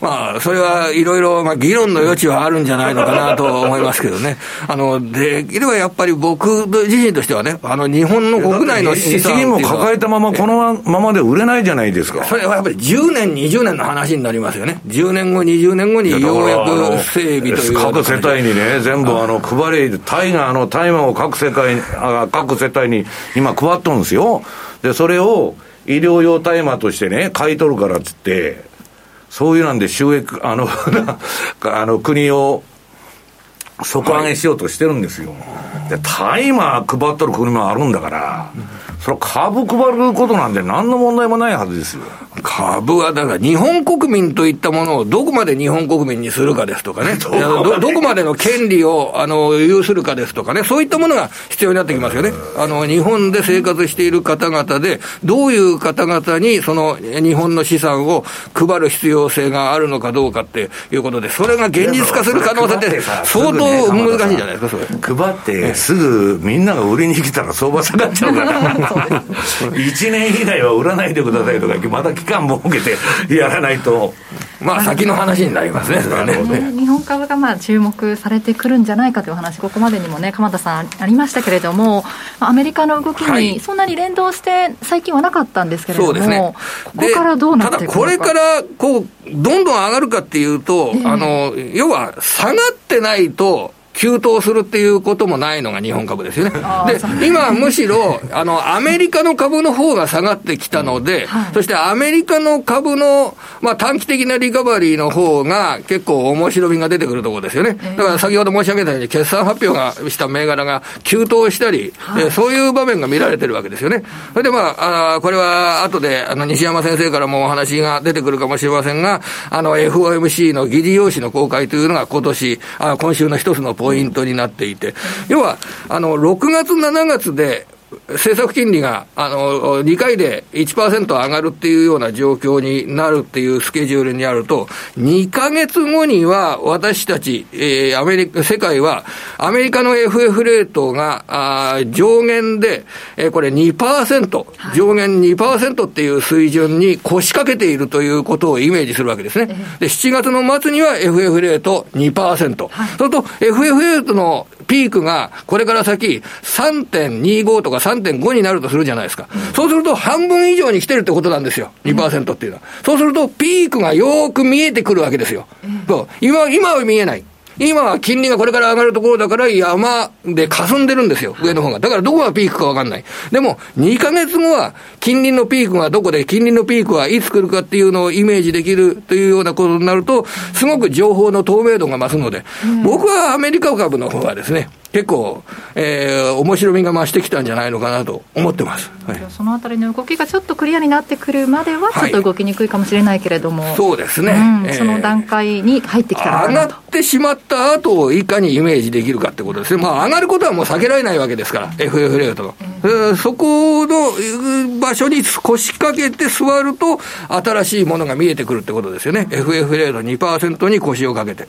まあ、それはいろいろ、まあ、議論の余地はあるんじゃないのかなと思いますけどね。あの、できればやっぱり僕自身としてはね、あの、日本の国内の資産も抱えたまま、このままで売れないじゃないですか。それはやっぱり10年、20年の話になりますよね。10年後、20年後にようやく整備という各世帯にね、全部あの、配れ、タイガーの大麻を各世帯、各世帯に今配っとるんですよ。で、それを、医療用大麻としてね、買い取るからっつって、そういうなんで収益、あの、あの国を底上げしようとしてるんですよ。で、大麻配っとる国もあるんだから、それ株配ることなんて何の問題もないはずですよ。株はだから日本国民といったものをどこまで日本国民にするかですとかね、どどこまでの権利をあの有するかですとかね、そういったものが必要になってきますよね。あの日本で生活している方々で、どういう方々にその日本の資産を配る必要性があるのかどうかっていうことで、それが現実化する可能性って相当難しいじゃないですか。配ってすぐみんなが売りに来たら相場下がっちゃうから。1年以内は売らないでくださいとか、また期間設けてやらないと。まあ、先の話になりますね、それはね。日本株がまあ注目されてくるんじゃないかという話、ここまでにもね、鎌田さん、ありましたけれども、アメリカの動きにそんなに連動して、最近はなかったんですけれども、そうですね、ここからどうなっていくただ、これからこうどんどん上がるかっていうと、あの要は下がってないと、急騰するっていうこともないのが日本株ですよね。で、今むしろ、あの、アメリカの株の方が下がってきたので、はい、そしてアメリカの株の、まあ短期的なリカバリーの方が結構面白みが出てくるところですよね。だから先ほど申し上げたように、決算発表がした銘柄が急騰したり、はい、そういう場面が見られてるわけですよね。それでまあ、あこれは後で、あの、西山先生からもお話が出てくるかもしれませんが、あの、FOMC の議事要旨の公開というのが今年、あ今週の一つのポイントになっていて、要は、あの、6月、7月で、政策金利があの2回で1%上がるっていうような状況になるっていうスケジュールにあると、2か月後には私たち、えー、アメリカ、世界は、アメリカの FF レートがあ上限で、えー、これ2%、上限2%っていう水準に腰掛けているということをイメージするわけですね。で、7月の末には FF レート2%。はい、それと FF レートのピークがこれから先3.25とか3.5になるとするじゃないですか。そうすると半分以上に来てるってことなんですよ。2%っていうのは。そうするとピークがよーく見えてくるわけですよ。そう今、今は見えない。今は金利がこれから上がるところだから山で霞んでるんですよ、上の方が。だからどこがピークかわかんない。でも、2ヶ月後は金利のピークがどこで、金利のピークはいつ来るかっていうのをイメージできるというようなことになると、すごく情報の透明度が増すので、僕はアメリカ株の方はですね、結構、えー、面白みが増してきたんじゃないのかなと思ってます、はい、そのあたりの動きがちょっとクリアになってくるまでは、ちょっと動きにくいかもしれないけれども、はい、そうですね、うん。えー、その段階に入ってきた上がってしまった後をいかにイメージできるかってことですね、まあ、上がることはもう避けられないわけですから、FF レートの、えー、そこの場所に腰掛けて座ると、新しいものが見えてくるってことですよね、FF レート2%に腰をかけて。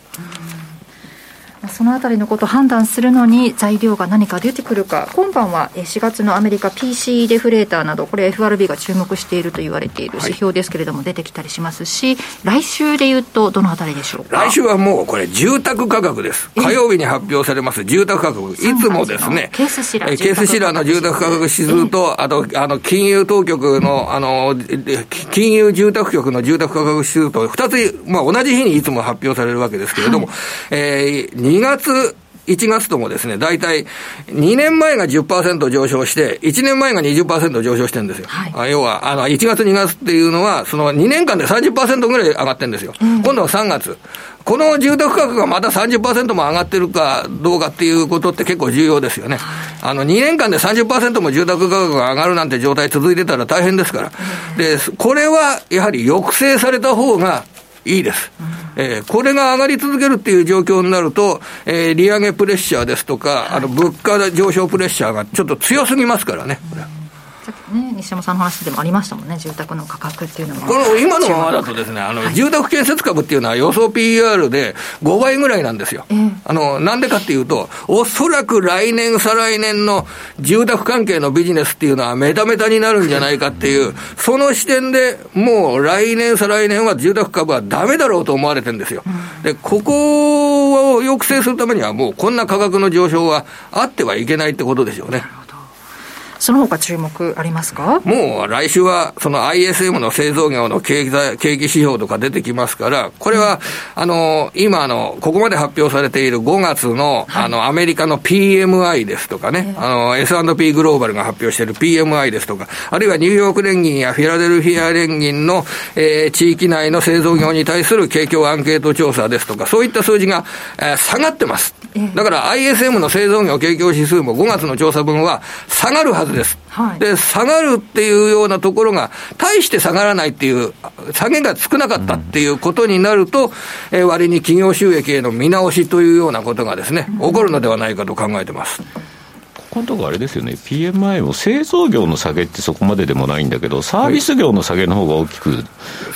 そのあたりのことを判断するのに材料が何か出てくるか。今晩は4月のアメリカ PC デフレーターなどこれ FRB が注目していると言われている指標ですけれども出てきたりしますし、はい、来週でいうとどのあたりでしょうか？来週はもうこれ住宅価格です。火曜日に発表されます住宅価格。いつもですね。ケースシラーケースシラーの住宅価格指数と、あとあの金融当局のあの金融住宅局の住宅価格指数と2つ、まあ、同じ日にいつも発表されるわけですけれども、はい、えー2月1月ともですね、大体2年前が10%上昇して、1年前が20%上昇してるんですよ。はい、要は、あの、1月2月っていうのは、その2年間で30%ぐらい上がってるんですよ。うん、今度は3月。この住宅価格がまた30%も上がってるかどうかっていうことって結構重要ですよね。あの、2年間で30%も住宅価格が上がるなんて状態続いてたら大変ですから。で、これはやはり抑制された方がいいです。えー、これが上がり続けるっていう状況になると、えー、利上げプレッシャーですとか、あの物価上昇プレッシャーがちょっと強すぎますからね。さっきね、西山さんの話でもありましたもんね、住宅の価格っていうのは。この今のままだとですね、あの、はい、住宅建設株っていうのは予想 PR で5倍ぐらいなんですよ。えー、あの、なんでかっていうと、おそらく来年、再来年の住宅関係のビジネスっていうのはメタメタになるんじゃないかっていう、その視点でもう来年、再来年は住宅株はダメだろうと思われてるんですよ。で、ここを抑制するためにはもうこんな価格の上昇はあってはいけないってことでしょうね。その他注目ありますか？もう来週は、その ISM の製造業の景気景気指標とか出てきますから、これは、あの、今、あの、ここまで発表されている5月の、あの、アメリカの PMI ですとかね、あの、S&P グローバルが発表している PMI ですとか、あるいはニューヨーク連銀やフィラデルフィア連銀の、えー、地域内の製造業に対する景況アンケート調査ですとか、そういった数字が、えー、下がってます。だから ISM の製造業景況指数も5月の調査分は下がるはずです。はい、で、下がるっていうようなところが、大して下がらないっていう、下げが少なかったっていうことになると、うん、えー、割に企業収益への見直しというようなことがですね、起こるのではないかと考えてます。このところあれですよね、PMI も製造業の下げってそこまででもないんだけど、サービス業の下げの方が大きく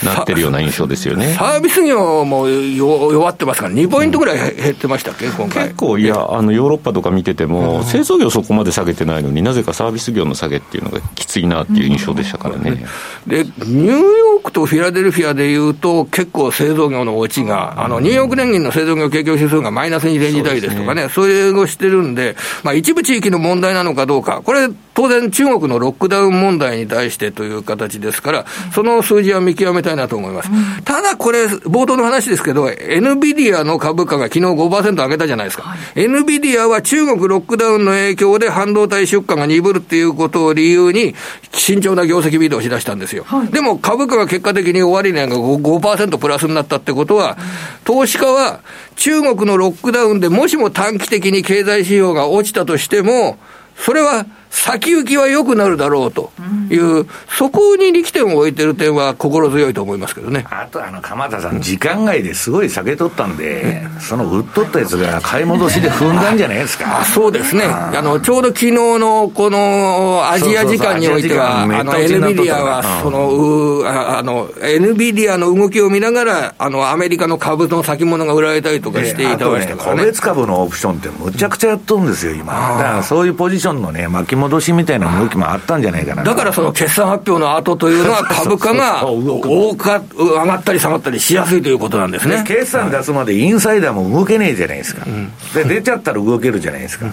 なってるような印象ですよね。サービス業も弱ってますから、2ポイントぐらい減ってましたっけ、今回。結構、いや、あのヨーロッパとか見てても、製造業そこまで下げてないのになぜかサービス業の下げっていうのがきついなっていう印象でしたからね。で、ニューヨークとフィラデルフィアでいうと、結構製造業の落ちが、あの、ニューヨーク連銀の製造業景況指数がマイナスに転じたいですとかね、それをしてるんで、まあ一部地域の問題なのかどうかか、これ、当然、中国のロックダウン問題に対してという形ですから、その数字は見極めたいなと思います。うん、ただ、これ、冒頭の話ですけど、NVIDIA の株価が昨日5%上げたじゃないですか。はい、NVIDIA は中国ロックダウンの影響で半導体出荷が鈍るっていうことを理由に、慎重な業績ビードをしだしたんですよ。はい、でも、株価が結果的に終値が 5%, 5プラスになったってことは、投資家は中国のロックダウンでもしも短期的に経済指標が落ちたとしても、それは先行きは良くなるだろうという、うん、そこに力点を置いてる点は心強いと思いますけどね。あと、あの、鎌田さん、時間外ですごい下げとったんで、その売っとったやつが買い戻しで踏んだんじゃないですか。あそうですね。あの、ちょうど昨日のこのアジア時間においては、あの、エヌビディアは、その、うあの、エヌビディアの動きを見ながら、あの、アメリカの株の先物が売られたりとかしていたわけですからね。個別株のオプションってむちゃくちゃやっとるんですよ、今。だからそういうポジションのね、巻き戻しみたいな動きもあったんじゃないかな。だからその決算発表の後というのは株価が 大か上がったり下がったりしやすいということなんですね。決算出すまでインサイダーも動けねえじゃないですか。で、出ちゃったら動けるじゃないですか。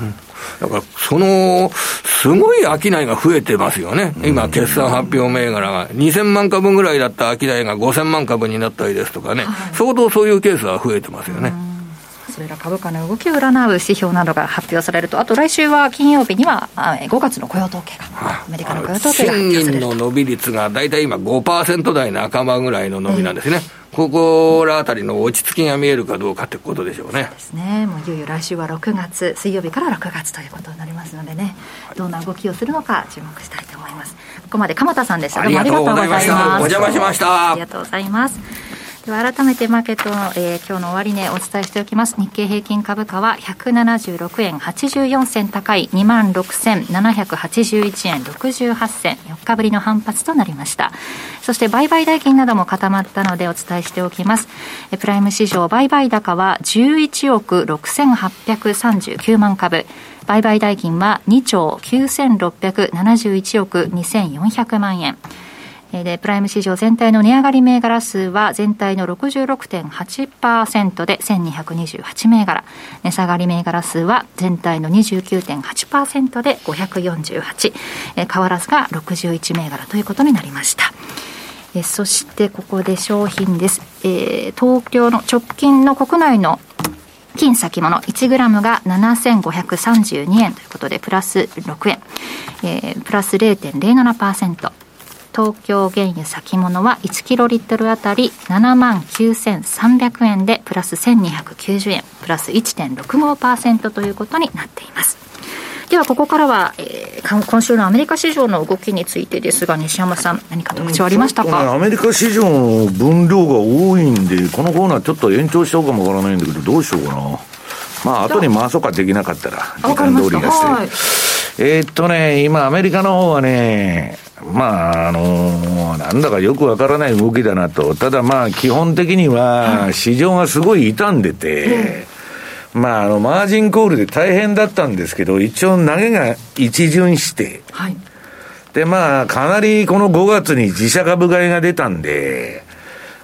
だから、その、すごい商いが増えてますよね。今、決算発表銘柄が。2000万株ぐらいだった商いが5000万株になったりですとかね。相当そういうケースは増えてますよね。それら株価の動きを占う指標などが発表されると、あと来週は金曜日には5月の雇用統計が、アメリカの雇用統計が発表される賃金の伸び率が大体今5%台半ばぐらいの伸びなんですね。えー、ここらあたりの落ち着きが見えるかどうかということでしょうね。そうですね。もういよいよ来週は6月、水曜日から6月ということになりますのでね、どんな動きをするのか注目したいと思います。ここまで鎌田さんでした。どうもありがとうございました。お邪魔しました。ありがとうございます。では改めてマーケットの、えー、今日の終値お伝えしておきます。日経平均株価は176円84銭高い2万6781円68銭。4日ぶりの反発となりました。そして売買代金なども固まったのでお伝えしておきます。プライム市場売買高は11億6839万株。売買代金は2兆9671億2400万円。で、プライム市場全体の値上がり銘柄数は全体の66.8%で1228銘柄。値下がり銘柄数は全体の29.8%で548。え変わらずが61銘柄ということになりました。えそしてここで商品です。えー、東京の直近の国内の金先物 1g が7532円ということでプラス6円、えー、プラス0.07%東京原油先物は1キロリットルあたり7万9300円でプラス1290円プラス1.65%ということになっています。ではここからは、えー、今週のアメリカ市場の動きについてですが西山さん何か特徴ありましたか、うん、アメリカ市場の分量が多いんでこのコーナーちょっと延長しようかもわからないんだけどどうしようかな。まあ後に回そうかできなかったら時間通りがして、えー、っとね今アメリカの方はねまあ、あのなんだかよくわからない動きだなと。ただまあ、基本的には、市場がすごい傷んでて、まあ、あの、マージンコールで大変だったんですけど、一応投げが一巡して、はい、で、まあ、かなりこの5月に自社株買いが出たんで、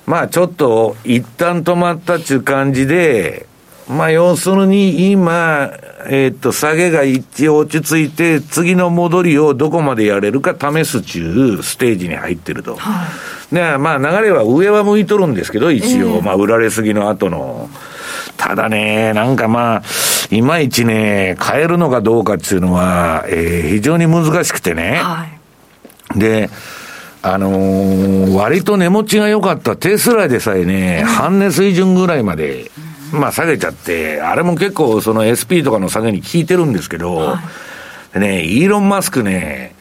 まあ、ちょっと一旦止まったっていう感じで、まあ、要するに今、えっ、と、下げが一応落ち着いて、次の戻りをどこまでやれるか試す中、ステージに入ってると。はい、で、まあ、流れは上は向いとるんですけど、一応、えー、まあ、売られすぎの後の。ただね、なんかまあ、いまいちね、変えるのかどうかっていうのは、えー、非常に難しくてね。はい、で、あのー、割と値持ちが良かったテスラでさえね、半値水準ぐらいまで、まあ下げちゃって、あれも結構その SP とかの下げに効いてるんですけど、はい、ね、イーロン・マスクね、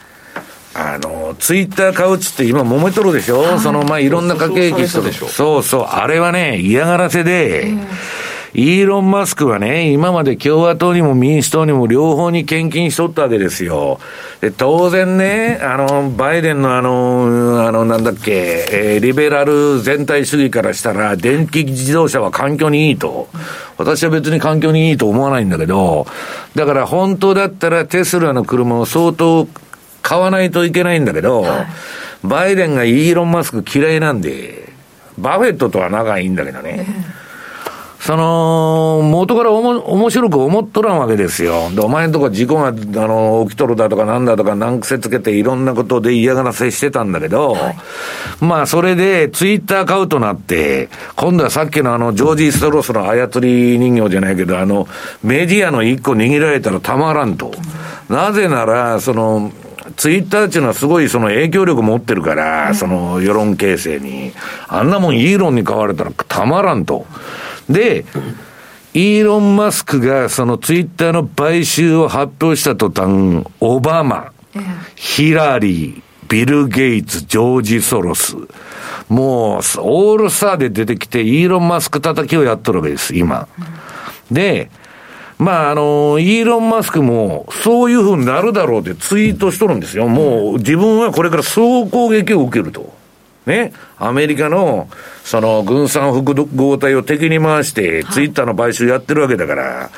あの、ツイッター買うっつって今揉めとるでしょ、はい、そのまあいろんな家計機と、そうそう、あれはね、嫌がらせで、イーロン・マスクはね、今まで共和党にも民主党にも両方に献金しとったわけですよ。で、当然ね、あの、バイデンのあの、あの、なんだっけ、えー、リベラル全体主義からしたら、電気自動車は環境にいいと。私は別に環境にいいと思わないんだけど、だから本当だったらテスラの車を相当買わないといけないんだけど、はい、バイデンがイーロン・マスク嫌いなんで、バフェットとは仲いいんだけどね。その、元からおも、面白く思っとらんわけですよ。で、お前んとこ事故が、あの、起きとるだとかなんだとか難癖つけていろんなことで嫌がらせしてたんだけど、はい、まあ、それで、ツイッター買うとなって、今度はさっきのあの、ジョージ・ストロスの操り人形じゃないけど、あの、メディアの一個握られたらたまらんと。うん、なぜなら、その、ツイッターっていうのはすごいその影響力持ってるから、その世論形成に。あんなもんイーロンに買われたらたまらんと。で、イーロン・マスクがそのツイッターの買収を発表した途端、オバマ、ヒラリー、ビル・ゲイツ、ジョージ・ソロス。もう、オールスターで出てきて、イーロン・マスク叩きをやっとるわけです、今。で、まあ、あの、イーロン・マスクも、そういうふうになるだろうってツイートしとるんですよ。もう、自分はこれから総攻撃を受けると。ね、アメリカの、その、軍産複合体を敵に回して、ツイッターの買収やってるわけだから、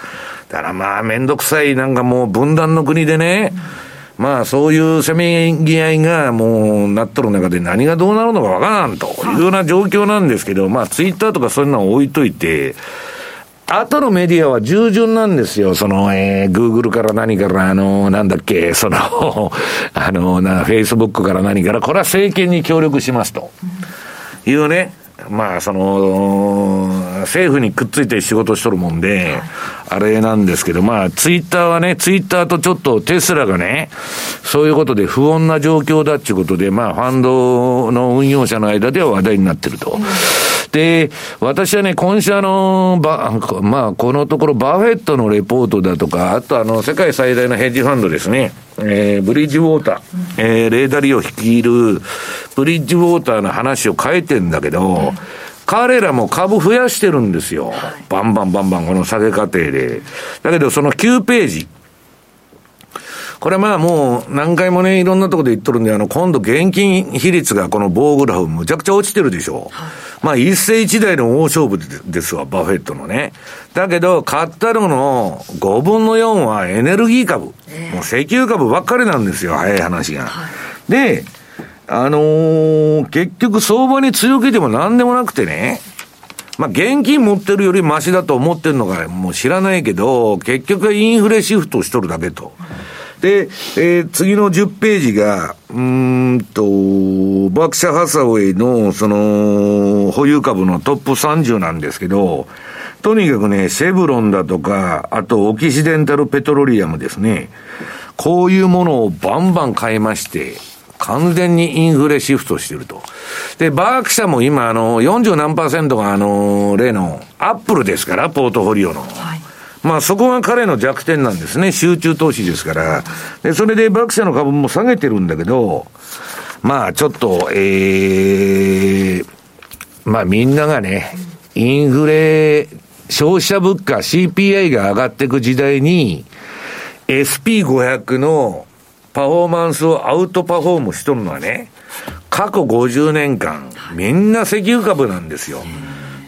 だからまあ、めんどくさい、なんかもう分断の国でね、まあ、そういうせめぎ合いがもうなっとる中で何がどうなるのかわからんと。い。うような状況なんですけど、まあ、ツイッターとかそういうのを置いといて、後のメディアは従順なんですよ。その、えー、Google から何から、あの、なんだっけ、その、あの、な、Facebook から何から、これは政権に協力しますと。いうね、まあ、その、政府にくっついて仕事しとるもんで、あれなんですけど、まあ、ツイッターはね、ツイッターとちょっとテスラがね、そういうことで不穏な状況だっていうことで、まあ、ファンドの運用者の間では話題になってると。で、私はね、今週あの、ば、まあ、このところバフェットのレポートだとか、あとあの、世界最大のヘッジファンドですね。えー、ブリッジウォーター、えー、レーダリを率いるブリッジウォーターの話を変えてんだけど、彼らも株増やしてるんですよ。バンバンバンバンこの下げ過程で。だけどその9ページ。これまあもう何回もね、いろんなところで言っとるんで、あの、今度現金比率がこの棒グラフむちゃくちゃ落ちてるでしょ。はい、まあ一世一代の大勝負ですわ、バフェットのね。だけど、買ったのの5分の4はエネルギー株。えー、もう石油株ばっかりなんですよ、早い話が。はい、で、あのー、結局相場に強気でも何でもなくてね、まあ、現金持ってるよりマシだと思ってるのかもう知らないけど、結局インフレシフトしとるだけと。で、えー、次の10ページが、うんと、バクシャ・ハサウェイの、その、保有株のトップ30なんですけど、とにかくね、シェブロンだとか、あとオキシデンタルペトロリアムですね。こういうものをバンバン買いまして、完全にインフレシフトしてると。で、バーク社も今、あの、40何パーセントが、あの、例の、アップルですから、ポートフォリオの。はい、まあ、そこが彼の弱点なんですね。集中投資ですから。で、それでバーク社の株も下げてるんだけど、まあ、ちょっと、ええー、まあ、みんながね、インフレ、消費者物価、CPI が上がっていく時代に、SP500 のパフォーマンスをアウトパフォームしとるのはね、過去50年間、みんな石油株なんですよ。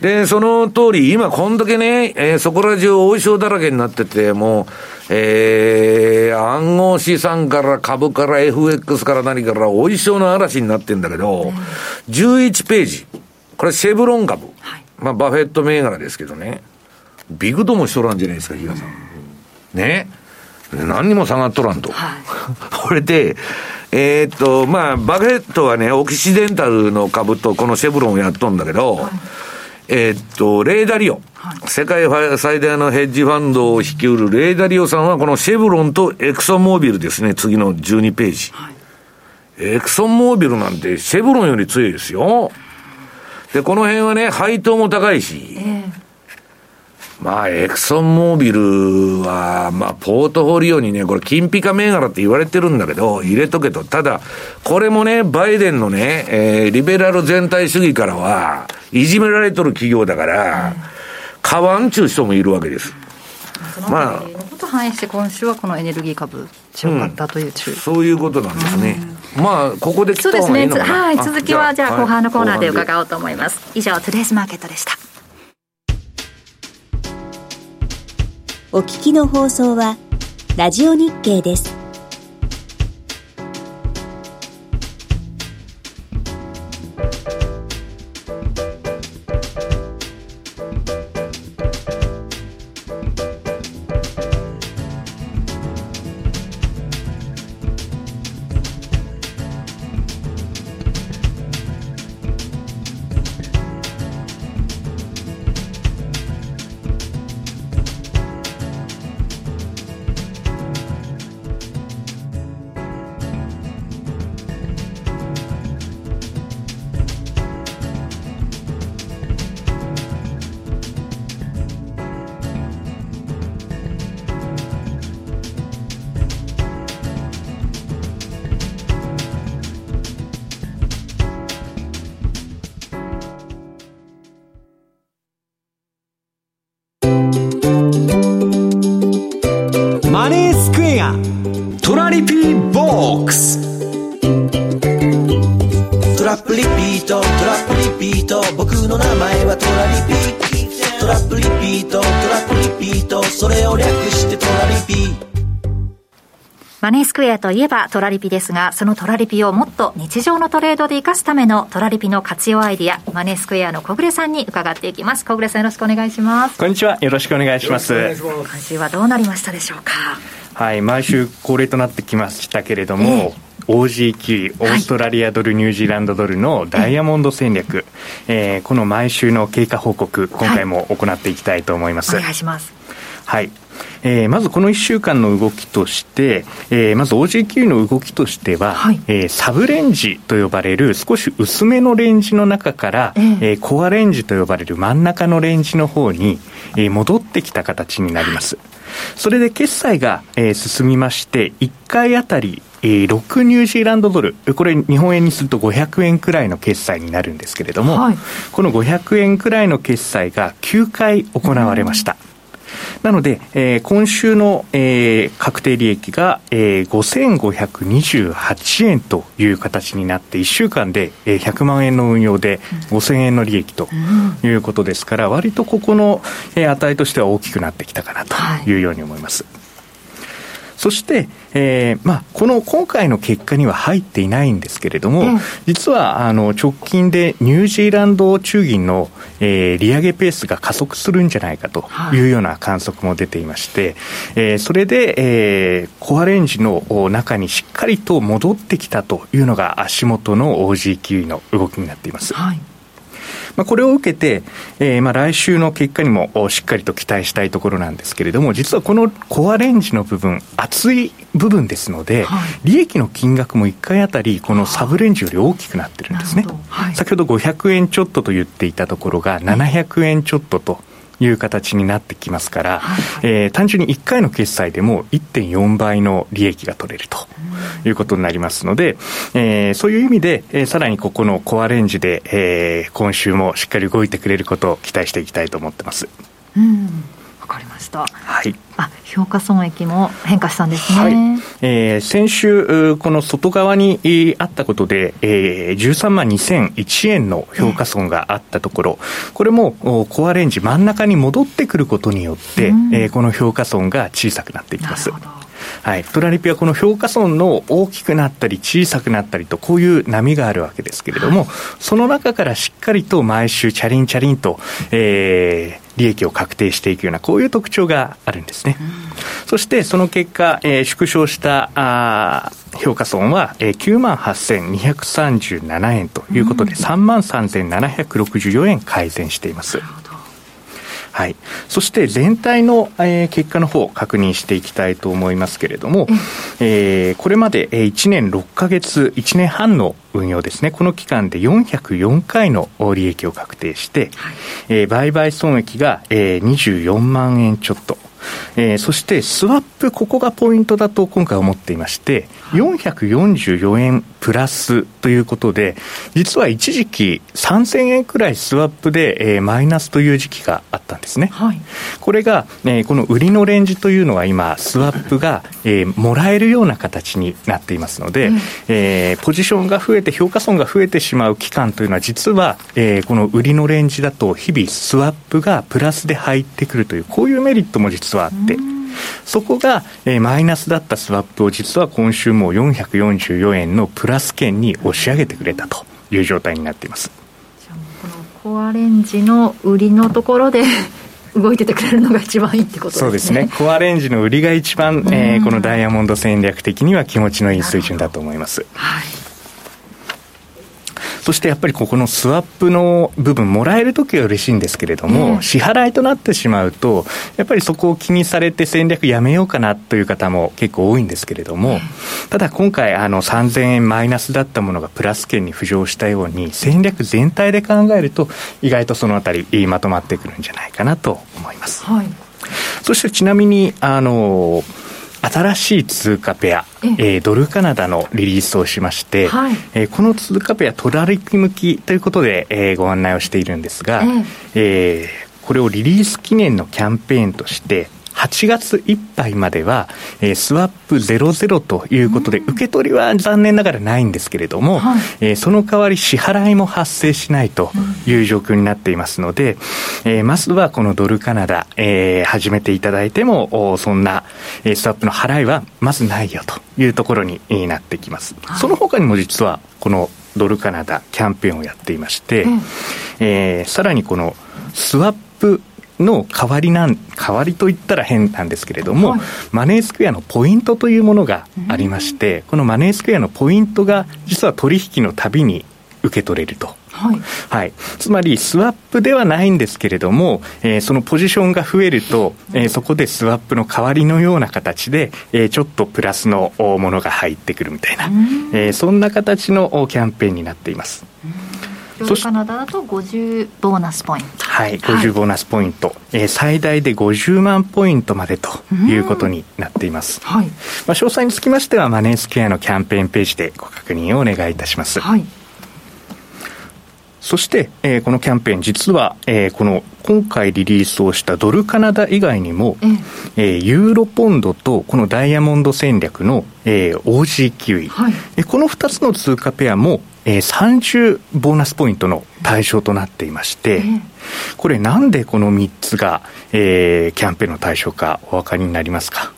で、その通り、今こんだけね、えー、そこら中大潮だらけになってて、もう、えー、暗号資産から株から FX から何から大潮の嵐になってんだけど、11ページ。これシェブロン株。はい、まあ、バフェット銘柄ですけどね。ビグドもしとらんじゃないですか、比嘉さん。ね。何にも下がっとらんと。はい、これで、えー、っと、まあ、バフェットはね、オキシデンタルの株とこのシェブロンをやっとんだけど、はい、えー、っと、レーダリオ。はい、世界最大のヘッジファンドを率いるレーダリオさんは、このシェブロンとエクソンモービルですね、次の12ページ。エクソンモービルなんてシェブロンより強いですよ。で、この辺はね、配当も高いし、えーまあ、エクソンモービルは、まあ、ポートフォリオにね、これ、金ピカ銘柄って言われてるんだけど、入れとけと。ただ、これもね、バイデンのね、えー、リベラル全体主義からは、いじめられとる企業だから、買わんちゅう人もいるわけです。まあ、こと反映して、今週はこのエネルギー株、強かったという、うん、そういうことなんですね。まあ、ここでそうですね。はい。続きは、じゃあ、後半のコーナーで伺おうと思います。以上、トゥデイズマーケットでした。お聞きの放送は、ラジオ日経です。マネースクエアといえばトラリピですが、そのトラリピをもっと日常のトレードで生かすためのトラリピの活用アイディア、マネースクエアの小暮さんに伺っていきます。小暮さんよろしくお願いします。こんにちは。よろしくお願いします。今週はどうなりましたでしょうか。はい、毎週恒例となってきましたけれども、えー OG9 オーストラリアドル、ニュージーランドドルのダイヤモンド戦略、えー、この毎週の経過報告今回も行っていきたいと思います、はい、お願いしますはいえー、まずこの1週間の動きとして、えー、まず OG9 の動きとしては、はい、えー、サブレンジと呼ばれる少し薄めのレンジの中から、えー、えー、コアレンジと呼ばれる真ん中のレンジの方に、えー、戻ってきた形になります。それで決済が、えー、進みまして、1回あたりえー、6ニュージーランドドル、これ日本円にすると500円くらいの決済になるんですけれども、はい、この500円くらいの決済が9回行われました。うんなので、えー、今週の、えー、確定利益が、えー、5528円という形になって、1週間で、えー、100万円の運用で5000円の利益ということですから、割とここの、えー、値としては大きくなってきたかなとい。うように思います。はいそして、えーまあ、この今回の結果には入っていないんですけれども、うん、実はあの直近でニュージーランド中銀の、えー、利上げペースが加速するんじゃないかとい。うような観測も出ていまして、えー、それで、えー、コアレンジの中にしっかりと戻ってきたというのが足元の OG キウイの動きになっています。はいまあ、これを受けて、えー、まあ来週の結果にもしっかりと期待したいところなんですけれども、実はこのコアレンジの部分、厚い部分ですので、はい、利益の金額も1回あたり、このサブレンジより大きくなってるんですね。はい、先ほど500円ちょっとと言っていたところが、700円ちょっとと。いう形になってきますから、はい、えー、単純に1回の決済でも1.4倍の利益が取れるということになりますので、えー、そういう意味で、えー、さらにここのコアレンジで、えー、今週もしっかり動いてくれることを期待していきたいと思ってます。うん。わかりました。はい。あ、評価損益も変化したんですね。はい、えー、先週、この外側にあったことで、えー、13万2001円の評価損があったところ、これもコアレンジ真ん中に戻ってくることによって、うん、えー、この評価損が小さくなっていきます。はい、トラリピはこの評価損の大きくなったり小さくなったりとこういう波があるわけですけれども、はい、その中からしっかりと毎週チャリンチャリンと、えー、利益を確定していくような、こういう特徴があるんですね。うん、そしてその結果、えー、縮小したあ評価損は、えー、9万8237円ということで、うん、3万3764円改善しています。はい、そして全体の、えー、結果の方確認していきたいと思いますけれども、えー、これまで1年6か月、1年半の運用ですね、この期間で404回の利益を確定して、はい、えー、売買損益が、えー、24万円ちょっと。えー、そしてスワップ、ここがポイントだと今回思っていまして、444円プラスということで、実は一時期3000円くらいスワップで、えー、マイナスという時期があったんですね。はい、これが、えー、この売りのレンジというのは今、スワップが、えー、もらえるような形になっていますので、うん、えー、ポジションが増えて、評価損が増えてしまう期間というのは、実は、えー、この売りのレンジだと、日々スワップがプラスで入ってくるという、こういうメリットも実はあって、そこが、えー、マイナスだったスワップを実は今週も444円のプラス圏に押し上げてくれたという状態になっています。じゃあこのコアレンジの売りのところで 動いててくれるのが一番いいってことですね。そうですね。コアレンジの売りが一番、えー、このダイヤモンド戦略的には気持ちのいい水準だと思います。はい。そしてやっぱりここのスワップの部分、もらえるときは嬉しいんですけれども、支払いとなってしまうと、やっぱりそこを気にされて戦略やめようかなという方も結構多いんですけれども、ただ今回、あの3000円マイナスだったものがプラス圏に浮上したように、戦略全体で考えると、意外とそのあたり、まとまってくるんじゃないかなと思います。はい、そしてちなみに、あの新しい通貨ペア、えー、ドルカナダのリリースをしまして、はい、えー、この通貨ペア、トラリピ向きということで、えー、ご案内をしているんですが、えー、これをリリース記念のキャンペーンとして、8月いっぱいまでは、えー、スワップ00ということで、受け取りは残念ながらないんですけれども、はい、えー、その代わり支払いも発生しないという状況になっていますので、えー、まずはこのドルカナダ、えー、始めていただいても、そんな、えー、スワップの払いはまずないよというところになってきます。はい、その他にも実は、このドルカナダキャンペーンをやっていまして、うん、えー、さらにこのスワップの代わりなん、代わりといったら変なんですけれども、はい、マネースクエアのポイントというものがありまして、このマネースクエアのポイントが実は取引のたびに受け取れると。はい、はい、つまり、スワップではないんですけれども、えー、そのポジションが増えると、えー、そこでスワップの代わりのような形で、えー、ちょっとプラスのものが入ってくるみたいな、えー、そんな形のキャンペーンになっています。カナダだと50ボーナスポイント。はい50ボーナスポイント、えー、最大で50万ポイントまでということになっています、はい。まあ、詳細につきましてはマネースケアのキャンペーンページでご確認をお願いいたします、はい。そして、えー、このキャンペーン、実は、えー、この今回リリースをしたドルカナダ以外にも、えー、ユーロポンドとこのダイヤモンド戦略の、えー、OG キウイ、はい、この2つの通貨ペアも、えー、30ボーナスポイントの対象となっていまして、これなんでこの3つが、えー、キャンペーンの対象かお分かりになりますか？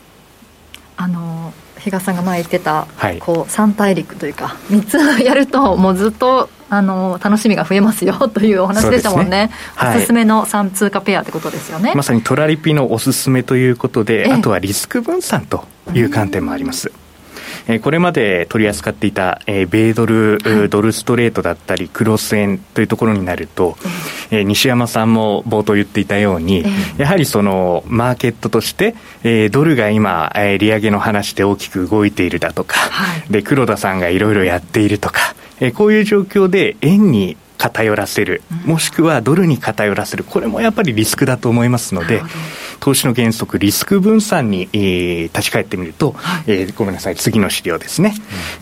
あの比嘉さんが前言ってた、はい、こう3大陸というか3つやるともうずっとあの楽しみが増えますよ というお話でしたもんね、ね。はい、おすすめの3通貨ペアってことですよね。まさにトラリピのおすすめということであとはリスク分散という観点もあります、うんえー、これまで取り扱っていた、えー、米ドル、はい、ドルストレートだったり、クロス円というところになると、えー、西山さんも冒頭言っていたように、やはりそのマーケットとして、えー、ドルが今、えー、利上げの話で大きく動いているだとか、はい、で黒田さんがいろいろやっているとか、えー、こういう状況で円に偏らせる、もしくはドルに偏らせる、これもやっぱりリスクだと思いますので、投資の原則、リスク分散に、えー、立ち返ってみると、はい、えー、ごめんなさい、次の資料ですね、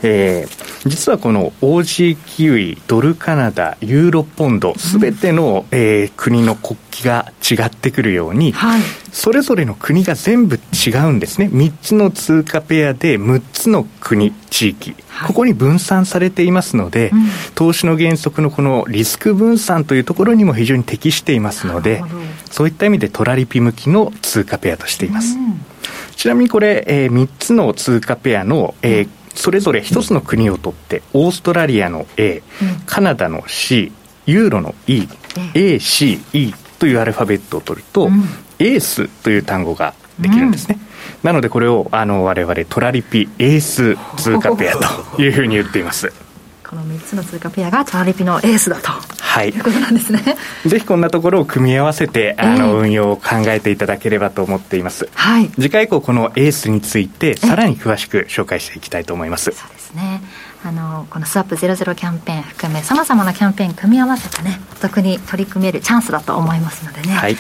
うん、えー、実はこの OG キウイ、ドルカナダ、ユーロポンド、すべての、うん、えー、国の国旗が違ってくるように、はい、それぞれの国が全部違うんですね、3つの通貨ペアで6つの国、地域、ここに分散されていますので、うん、投資の原則のこのリスク分散というところにも非常に適していますので、そういった意味でトラリピ向きの通貨ペアとしています。うん、ちなみにこれ、えー、3つの通貨ペアの、えー、それぞれ1つの国を取って、オーストラリアの A、カナダの C、ユーロの E、A、C、E というアルファベットを取ると、エースという単語ができるんですね。なのでこれをあの我々トラリピエース通貨ペアというふうに言っています。この3つの通貨ペアがトラリピのエースだと、はい、いうことなんですね。ぜひこんなところを組み合わせてあの、運用を考えていただければと思っています、はい、次回以降このエースについてさらに詳しく紹介していきたいと思います。そうですね。あのこのスワップ00キャンペーン含めさまざまなキャンペーン組み合わせてねお得に取り組めるチャンスだと思いますのでね、はい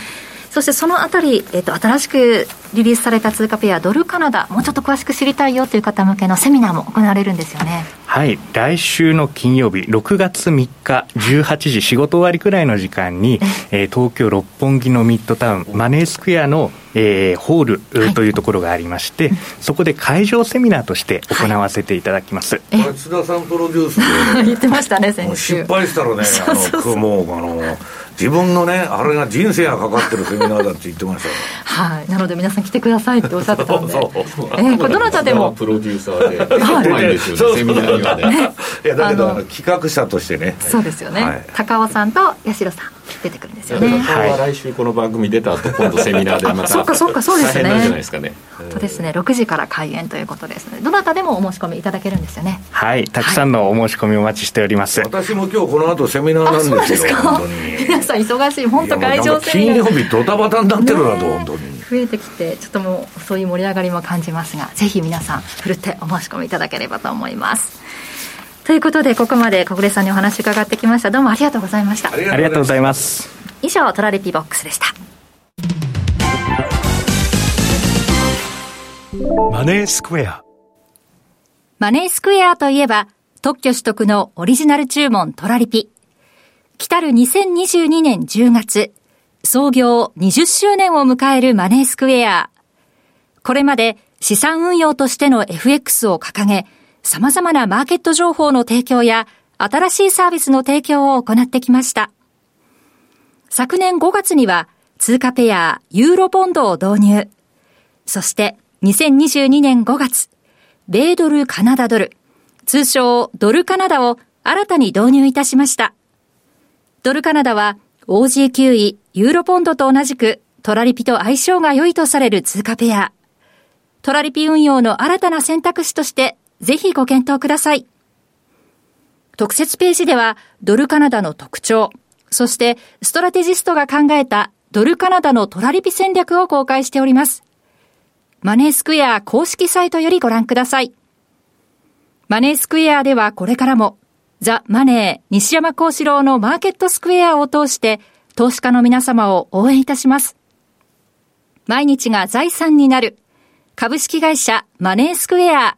そしてそのあたり、えっ、と、新しくリリースされた通貨ペア、ドルカナダ、もうちょっと詳しく知りたいよという方向けのセミナーも行われるんですよね。はい、来週の金曜日、6月3日、18時、仕事終わりくらいの時間に、えー、東京・六本木のミッドタウン、マネースクエアの、えー、ホール、はい、というところがありまして、そこで会場セミナーとして行わせていただきます。はい、津田さんプロデュースで 言ってましたね、先週。失敗したらね、あの、もう、あの、自分のねあれが人生がかかってるセミナーだって言ってましたはい。なので皆さん来てくださいっておっしゃってたんで。えー、これどなたでも。プロデューサーではいですよねセミナーにはねいやだけどあの企画者としてねそうですよね、はい、高尾さんと八代さん出てくるんですよね。は来週この番組出た後今度セミナーでまたそっかそっかそうですね。大変じゃないですかね。とですね。6時から開演ということですのでどなたでもお申し込みいただけるんですよね。はいたくさんのお申し込みお待ちしております、私も今日この後セミナーなんですよ本当に。皆さん忙しい本当会場セミナー金曜日ドタバタになってるなと、本当に増えてきてちょっともうそういう盛り上がりも感じますがぜひ皆さんふるってお申し込みいただければと思いますということでここまで小暮さんにお話伺ってきました。どうもありがとうございました。ありがとうございます。以上トラリピボックスでした。マネースクエア。マネースクエアといえば特許取得のオリジナル注文トラリピ。来たる2022年10月、創業20周年を迎えるマネースクエア。これまで資産運用としての FX を掲げ、様々なマーケット情報の提供や新しいサービスの提供を行ってきました。昨年5月には通貨ペアユーロボンドを導入。そして2022年5月、米ドルカナダドル、通称ドルカナダを新たに導入いたしました。ドルカナダは OG9 位、ユーロポンドと同じくトラリピと相性が良いとされる通貨ペア。トラリピ運用の新たな選択肢としてぜひご検討ください。特設ページではドルカナダの特徴、そしてストラテジストが考えたドルカナダのトラリピ戦略を公開しております。マネースクエア公式サイトよりご覧ください。マネースクエアではこれからもザ・マネー西山幸四郎のマーケットスクエアを通して投資家の皆様を応援いたします。毎日が財産になる株式会社マネースクエア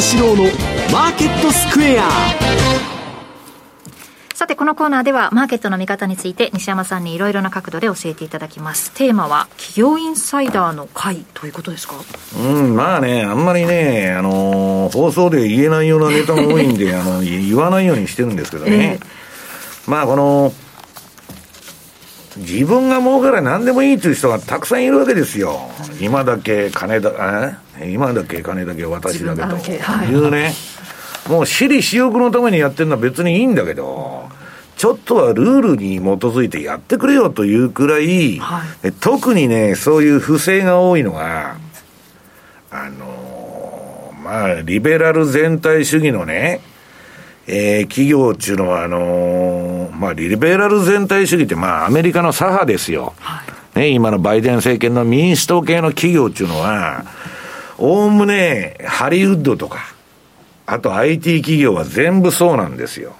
幸四郎のマーケットスクエアさて、このコーナーでは、マーケットの見方について、西山さんにいろいろな角度で教えていただきます。テーマは、企業インサイダーの会ということですか？うん、まあね、あんまりね、あのー、放送で言えないようなネタも多いんで、あの、言わないようにしてるんですけどね。えー、まあ、この、自分が儲から何でもいいという人がたくさんいるわけですよ。今だけ金だ、今だけ金だけ私だけというね。もう私利私欲のためにやってるのは別にいいんだけど、ちょっとはルールに基づいてやってくれよというくらい、はい、特にね、そういう不正が多いのが、あのー、まあ、リベラル全体主義のね、えー、企業っていうのは、あのー、まあ、リベラル全体主義って、まあ、アメリカの左派ですよ。はい、ね、今のバイデン政権の民主党系の企業っていうのは、おおむね、ハリウッドとか、あと IT 企業は全部そうなんですよ。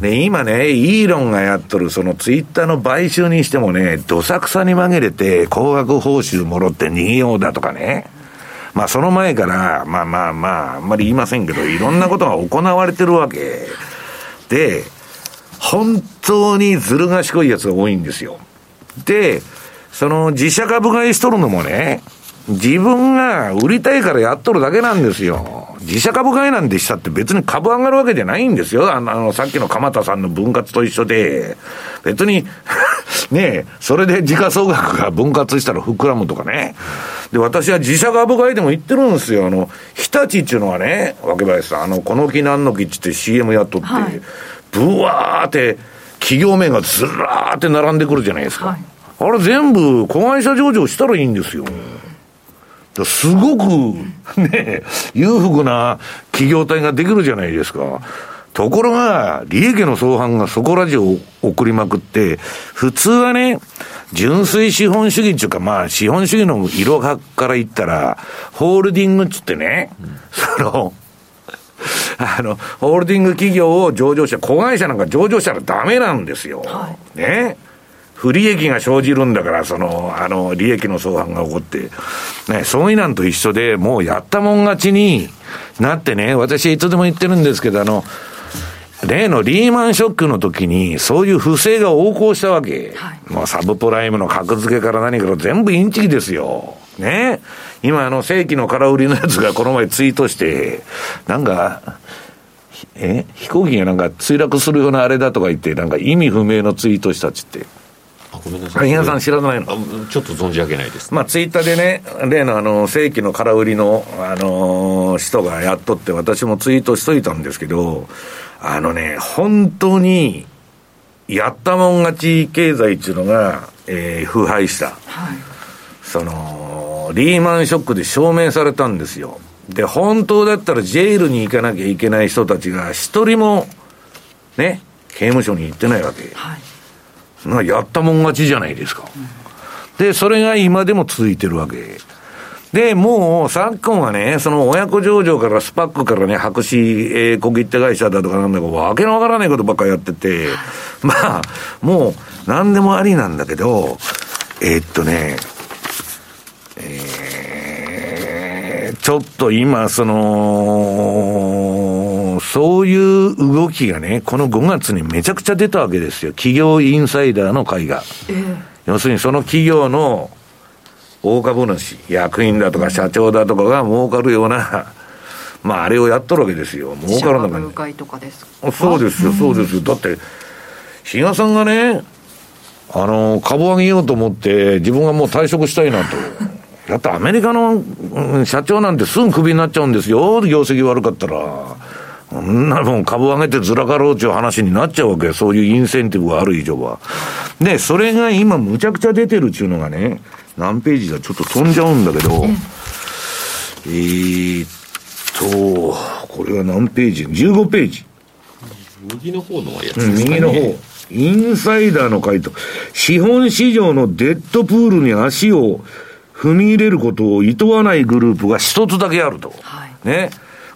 で、今ね、イーロンがやっとる、そのツイッターの買収にしてもね、どさくさに紛れて、高額報酬もろって逃げようだとかね。まあ、その前から、まあまあまあ、あんまり言いませんけど、いろんなことが行われてるわけ。で、本当にずる賢いやつが多いんですよ。で、その自社株買いしとるのもね、自分が売りたいからやっとるだけなんですよ。自社株買いなんてしたって別に株上がるわけじゃないんですよ。あの、さっきの鎌田さんの分割と一緒で、別に ねえ、それで時価総額が分割したら膨らむとかね。で、私は自社株買いでも言ってるんですよ。あの、日立っていうのはね、若林さん、あの、この木なんの木って言って CM やっとって、はい、ブワーって企業名がずらーって並んでくるじゃないですか。はい、あれ全部子会社上場したらいいんですよ。すごく、ね、裕福な企業体ができるじゃないですか。ところが、利益の相反がそこら中を送りまくって、普通はね、純粋資本主義っていうか、まあ、資本主義の色から言ったら、ホールディングっつってね、うん、その、あの、ホールディング企業を上場した、子会社なんか上場したらダメなんですよ。はい、ね。不利益が生じるんだから、その、あの、利益の相反が起こって、ね、損益なんと一緒で、もうやったもん勝ちになってね、私いつでも言ってるんですけど、あの、例のリーマンショックの時に、そういう不正が横行したわけ。はい、もうサブプライムの格付けから何から全部インチキですよ。ね。今あの正規の空売りのやつがこの前ツイートして、なんか、え？飛行機がなんか墜落するようなあれだとか言って、なんか意味不明のツイートしたっつって。あごめんなさい。皆さん知らないの？ちょっと存じ上げないです。まあ、ツイッターでね、例のあの、正規の空売りの、あのー、人がやっとって、私もツイートしといたんですけど、あのね、本当に、やったもん勝ち経済っていうのが、えー、腐敗した。はい、その、リーマンショックで証明されたんですよ。で、本当だったらジェイルに行かなきゃいけない人たちが一人も、ね、刑務所に行ってないわけ。はい、やったもん勝ちじゃないですか。で、それが今でも続いてるわけ。で、もう、昨今はね、その親子上場からスパックからね、白紙、えー、小切手会社だとかなんだか、わけのわからないことばっかやってて、まあ、もう、なんでもありなんだけど、えー、っとね、えー、ちょっと今、その、そういう動きがね、この5月にめちゃくちゃ出たわけですよ。企業インサイダーの会が。えー、要するにその企業の、大株主、役員だとか社長だとかが儲かるような、まあ、あれをやっとるわけですよ。儲からなかったそうですよ、そうですよ。だって、比嘉さんがね、あの、株上げようと思って、自分がもう退職したいなと。だってアメリカの社長なんてすぐクビになっちゃうんですよ。業績悪かったら。そんなもん株上げてずらかろうっていう話になっちゃうわけそういうインセンティブがある以上は。で、それが今むちゃくちゃ出てるっていうのがね、何ページだちょっと飛んじゃうんだけど、えー、っと、これは何ページ ?15 ページ。右の方のやつですね。右の方。インサイダーの回答。資本市場のデッドプールに足を踏み入れることを厭わないグループが一つだけあると。はい、ね。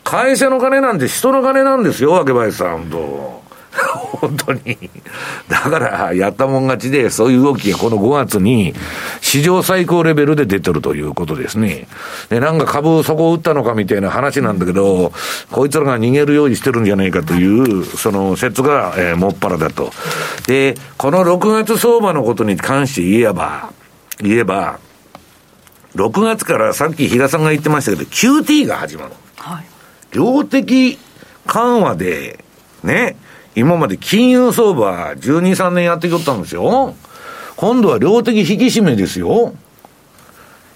会社の金なんて人の金なんですよ、わけばいさんと。本当に。だから、やったもん勝ちで、そういう動きがこの5月に、史上最高レベルで出てるということですね。で、なんか株そこを打ったのかみたいな話なんだけど、こいつらが逃げるようにしてるんじゃないかという、その説が、えー、もっぱらだと。で、この6月相場のことに関して言えば、言えば、6月からさっき比嘉さんが言ってましたけど、QT が始まる。はい。量的緩和で、ね、今まで金融相場12、3年やってきよったんですよ。今度は量的引き締めですよ。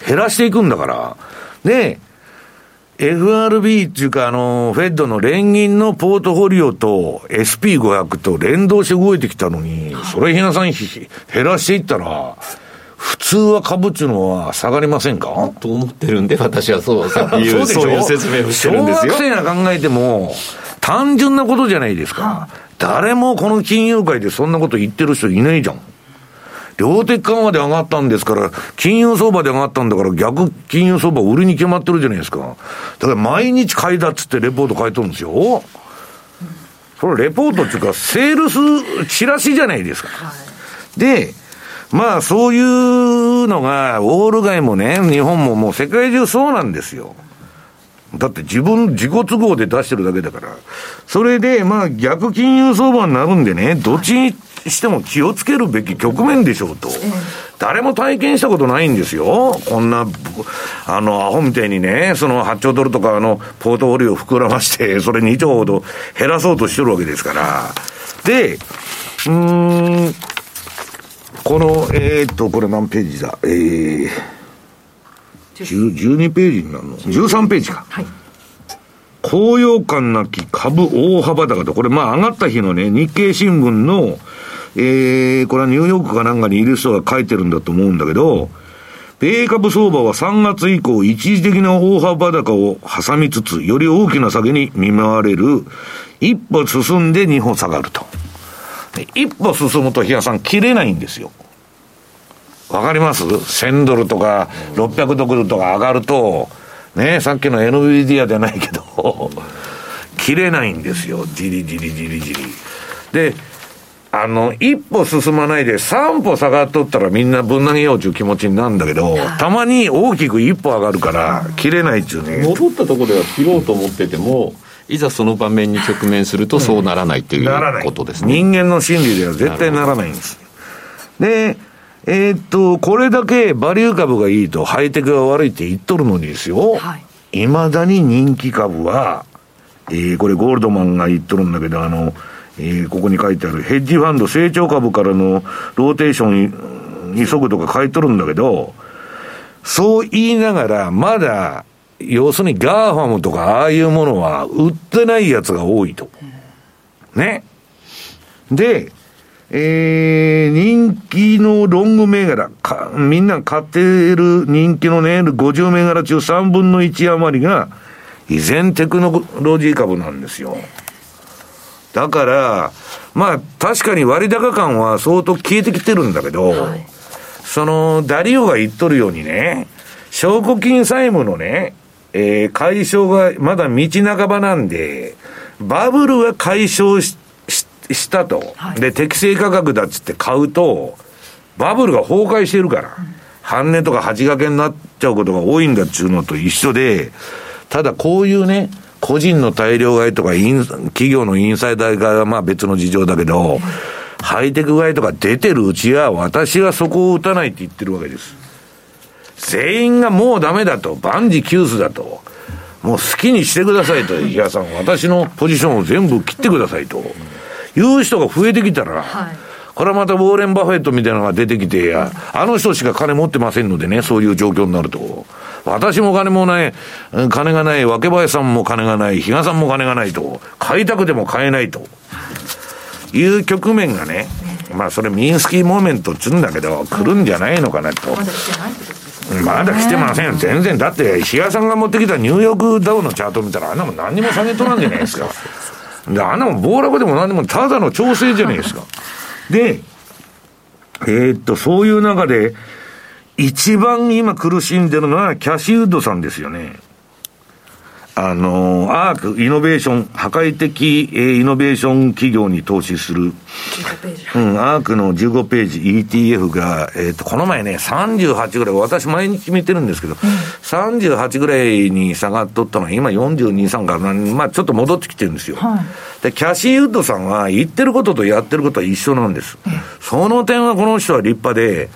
減らしていくんだから。で、FRB っていうか、あの、フェッドの連銀のポートフォリオと SP500 と連動して動いてきたのに、それひなさん減らしていったら、通は株っていうのは下がりませんか？と思ってるんで、私はそう、そういうそういう説明をしてるんですよ。小学生が考えても、単純なことじゃないですか。誰もこの金融界でそんなこと言ってる人いないじゃん。量的緩和で上がったんですから、金融相場で上がったんだから逆金融相場売りに決まってるじゃないですか。だから毎日買いだっつってレポート書いてるんですよ。それレポートっていうか、セールス、チラシじゃないですか。で、まあそういうのが、オール街もね、日本ももう世界中そうなんですよ。だって自分、自己都合で出してるだけだから。それで、まあ逆金融相場になるんでね、どっちにしても気をつけるべき局面でしょうと。誰も体験したことないんですよ。こんな、あの、アホみたいにね、その8兆ドルとかのポートフォリオを膨らまして、それ2兆ほど減らそうとしてるわけですから。で、うん、この、えー、っと、これ何ページだ？えー、12ページになるの ?13 ページか。はい。高揚感なき株大幅高と、これまあ上がった日のね、日経新聞の、えー、これはニューヨークかなんかにいる人が書いてるんだと思うんだけど、米株相場は3月以降一時的な大幅高を挟みつつ、より大きな下げに見舞われる、一歩進んで2歩下がると。一歩進むと、日嘉さん、切れないんですよ。わかります ?1000 ドルとか600ドルとか上がると、ね、さっきの NVIDIA じゃないけど、切れないんですよ。じりじりじりじり。で、あの、一歩進まないで三歩下がっとったらみんなぶん投げようという気持ちになるんだけど、たまに大きく一歩上がるから、切れないっちゅうね。戻ったところでは切ろうと思ってても、いざその場面に直面するとそうならないということですね。人間の心理では絶対ならないんです。で、えー、っと、これだけバリュー株がいいとハイテクが悪いって言っとるのにですよ。はい。未だに人気株は、えー、これゴールドマンが言っとるんだけど、あの、えー、ここに書いてあるヘッジファンド成長株からのローテーション急ぐとか書いとるんだけど、そう言いながら、まだ要するに GAFAM とかああいうものは売ってないやつが多いと。ね。で、えー、人気のロング銘柄、か、みんな買っている人気のね、50銘柄中3分の1余りが、依然テクノロジー株なんですよ。だから、まあ、確かに割高感は相当消えてきてるんだけど、はい、その、ダリオが言っとるようにね、証拠金債務のね、えー、解消がまだ道半ばなんで、バブルは解消ししたと、はい、で、適正価格だっつって買うと、バブルが崩壊してるから、うん、半値とか八掛けになっちゃうことが多いんだっちゅうのと一緒で、ただこういうね、個人の大量買いとか、企業のインサイダー買いはまあ別の事情だけど、ハイテク買いとか出てるうちは、私はそこを打たないって言ってるわけです。全員がもうダメだと、万事休すだと、もう好きにしてくださいと、池谷さん、私のポジションを全部切ってくださいと、いう人が増えてきたら、はい、これはまたウォーレン・バフェットみたいなのが出てきて、あの人しか金持ってませんのでね、そういう状況になると。私も金もない、金がない、若林さんも金がない、比嘉さんも金がないと、買いたくても買えないと。いう局面がね、まあそれミンスキーモーメントっつうんだけど、来るんじゃないのかなと？まだ来てませんよ。全然。だって、比嘉さんが持ってきたニューヨークダウのチャート見たら、あんなもん何にも下げとらんじゃないですか。で、あんなもん暴落でも何でもただの調整じゃないですか。で、えー、っと、そういう中で、一番今苦しんでるのはキャシーウッドさんですよね。あの、アークイノベーション、破壊的、えー、イノベーション企業に投資する、うん、アークの15ページ ETF が、えっ、ー、と、この前ね、38ぐらい、私毎日見てるんですけど、うん、38ぐらいに下がっとったのが、今42、3かな、まあちょっと戻ってきてるんですよ。はい、で、キャシーウッドさんは言ってることとやってることは一緒なんです。その点はこの人は立派で、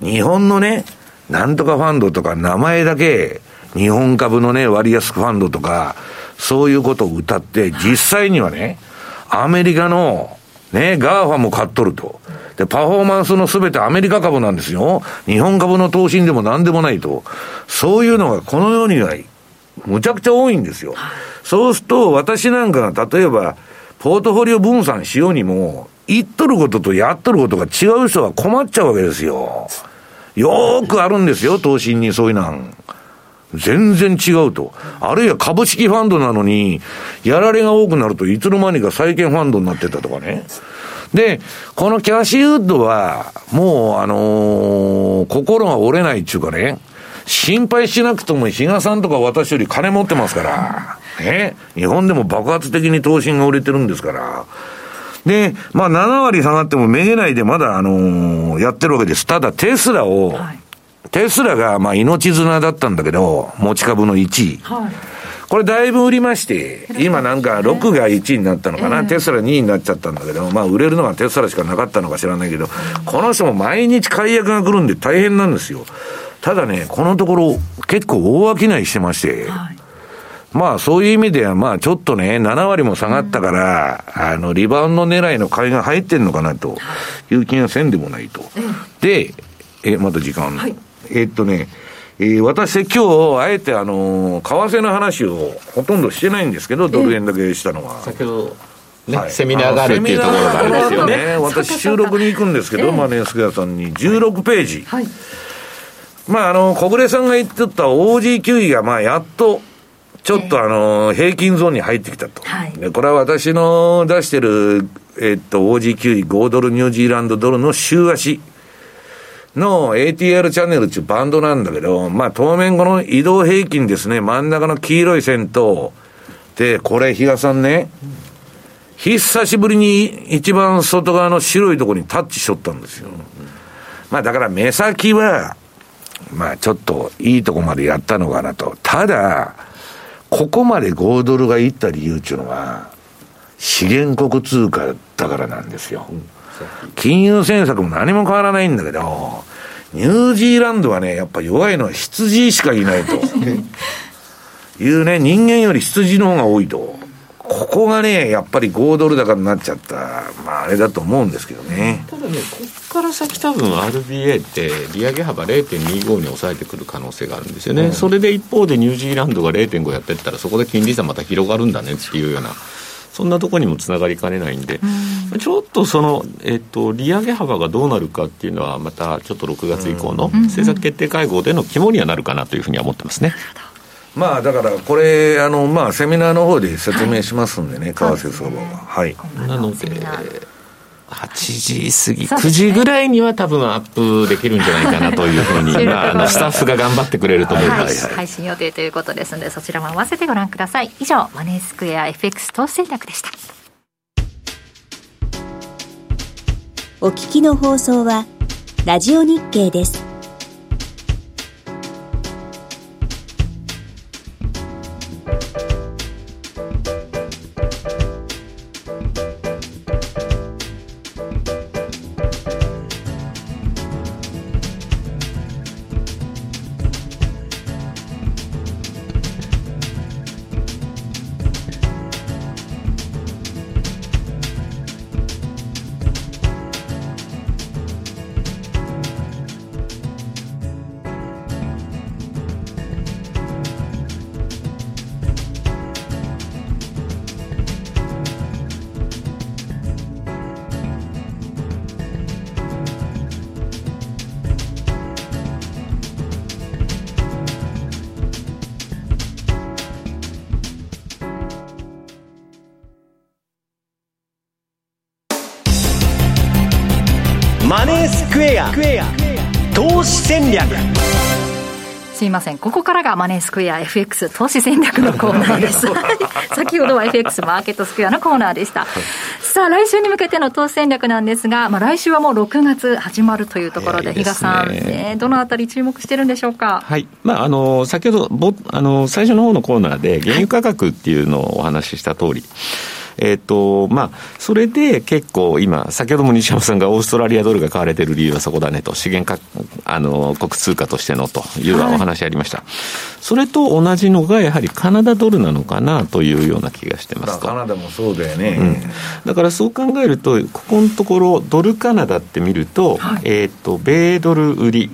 日本のね、なんとかファンドとか名前だけ、日本株のね、割安ファンドとか、そういうことを歌って、実際にはね、アメリカの、ね、 GAFA も買っとると。で、パフォーマンスのすべてアメリカ株なんですよ。日本株の投資でも何でもないと。そういうのがこの世には、むちゃくちゃ多いんですよ。そうすると、私なんかが例えば、ポートフォリオ分散しようにも、言っとることとやっとることが違う人は困っちゃうわけですよ。よーくあるんですよ、投資にそういうなん。全然違うと。あるいは株式ファンドなのに、やられが多くなるといつの間にか債券ファンドになってたとかね。で、このキャッシーウッドは、もう、あのー、心が折れないっていうかね、心配しなくとも比嘉さんとか私より金持ってますから、ね、日本でも爆発的に投信が売れてるんですから、で、まあ7割下がってもめげないでまだ、あのー、やってるわけです。ただテスラを、はいテスラが、まあ、命綱だったんだけど、持ち株の1位。はい、これだいぶ売りまして、今なんか6が1位になったのかな、えー、テスラ2位になっちゃったんだけど、まあ売れるのはテスラしかなかったのか知らないけど、この人も毎日解約が来るんで大変なんですよ。ただね、このところ結構大商いしてまして、はい、まあそういう意味ではまあちょっとね、7割も下がったから、うん、あの、リバウンド狙いの買いが入ってんのかなという気がせんでもないと。で、え、まだ時間、はいえー、っとね、えー、私、今日、あえて、あのー、為替の話をほとんどしてないんですけど、ドル円だけしたのは。先ほど、ね、はい、セミナーがあるっていうところがあるんですよね。私、収録に行くんですけど、マネースクエアさんに16ページ。はい、まあ、あの、小暮さんが言ってた OG9 位が、まあ、やっと、ちょっとあの、平均ゾーンに入ってきたと。はい、でこれは私の出してる、えっと、OG9 位5ドルニュージーランドドルの週足。の ATR チャンネルっていうバンドなんだけど、まあ当面この移動平均ですね、真ん中の黄色い線と、で、これ、比嘉さんね、久しぶりに一番外側の白いところにタッチしとったんですよ。まあだから目先は、まあちょっといいとこまでやったのかなと。ただ、ここまで5ドルがいった理由っていうのは、資源国通貨だからなんですよ。うん金融政策も何も変わらないんだけど、ニュージーランドはね、やっぱ弱いのは羊しかいないと。いうね、人間より羊の方が多いと。ここがね、やっぱり5ドル高になっちゃった、まあ、あれだと思うんですけどね。ただね、ここから先、多分 RBA って利上げ幅0.25に抑えてくる可能性があるんですよね、うん、それで一方でニュージーランドが0.5やってったら、そこで金利差また広がるんだねっていうような。そんなところにもつながりかねないんで、ちょっとその、えっと、利上げ幅がどうなるかっていうのは、またちょっと6月以降の政策決定会合での肝にはなるかなというふうには思ってますね。まあだからこれ、あのまあ、セミナーの方で説明しますんでね、為替相場は。はい、なので8時過ぎ、9時ぐらいには多分アップできるんじゃないかなというふうに、まあ、あのスタッフが頑張ってくれると思います、はい、配信予定ということですので、そちらも合わせてご覧ください。以上、マネースクエア FX 投資戦略でした。お聞きの放送は、ラジオ日経です。マネースクエア投資戦略すいません。ここからがマネースクエア FX 投資戦略のコーナーです。先ほどは FX マーケットスクエアのコーナーでした。さあ、来週に向けての投資戦略なんですが、まあ、来週はもう6月始まるというところで、比嘉さん、ね、どのあたり注目してるんでしょうか？はい。まあ、あの、先ほど、ぼあの、最初の方のコーナーで、原油価格っていうのをお話しした通り、えっ、ー、と、まあ、それで結構今、先ほども西山さんがオーストラリアドルが買われてる理由はそこだねと、資源か、あの、国通貨としてのというお話ありました。はい、それと同じのが、やはりカナダドルなのかなというような気がしてますカナダもそうだよね、うん。だからそう考えると、ここのところ、ドルカナダって見ると、はい、えっ、と、米ドル売り、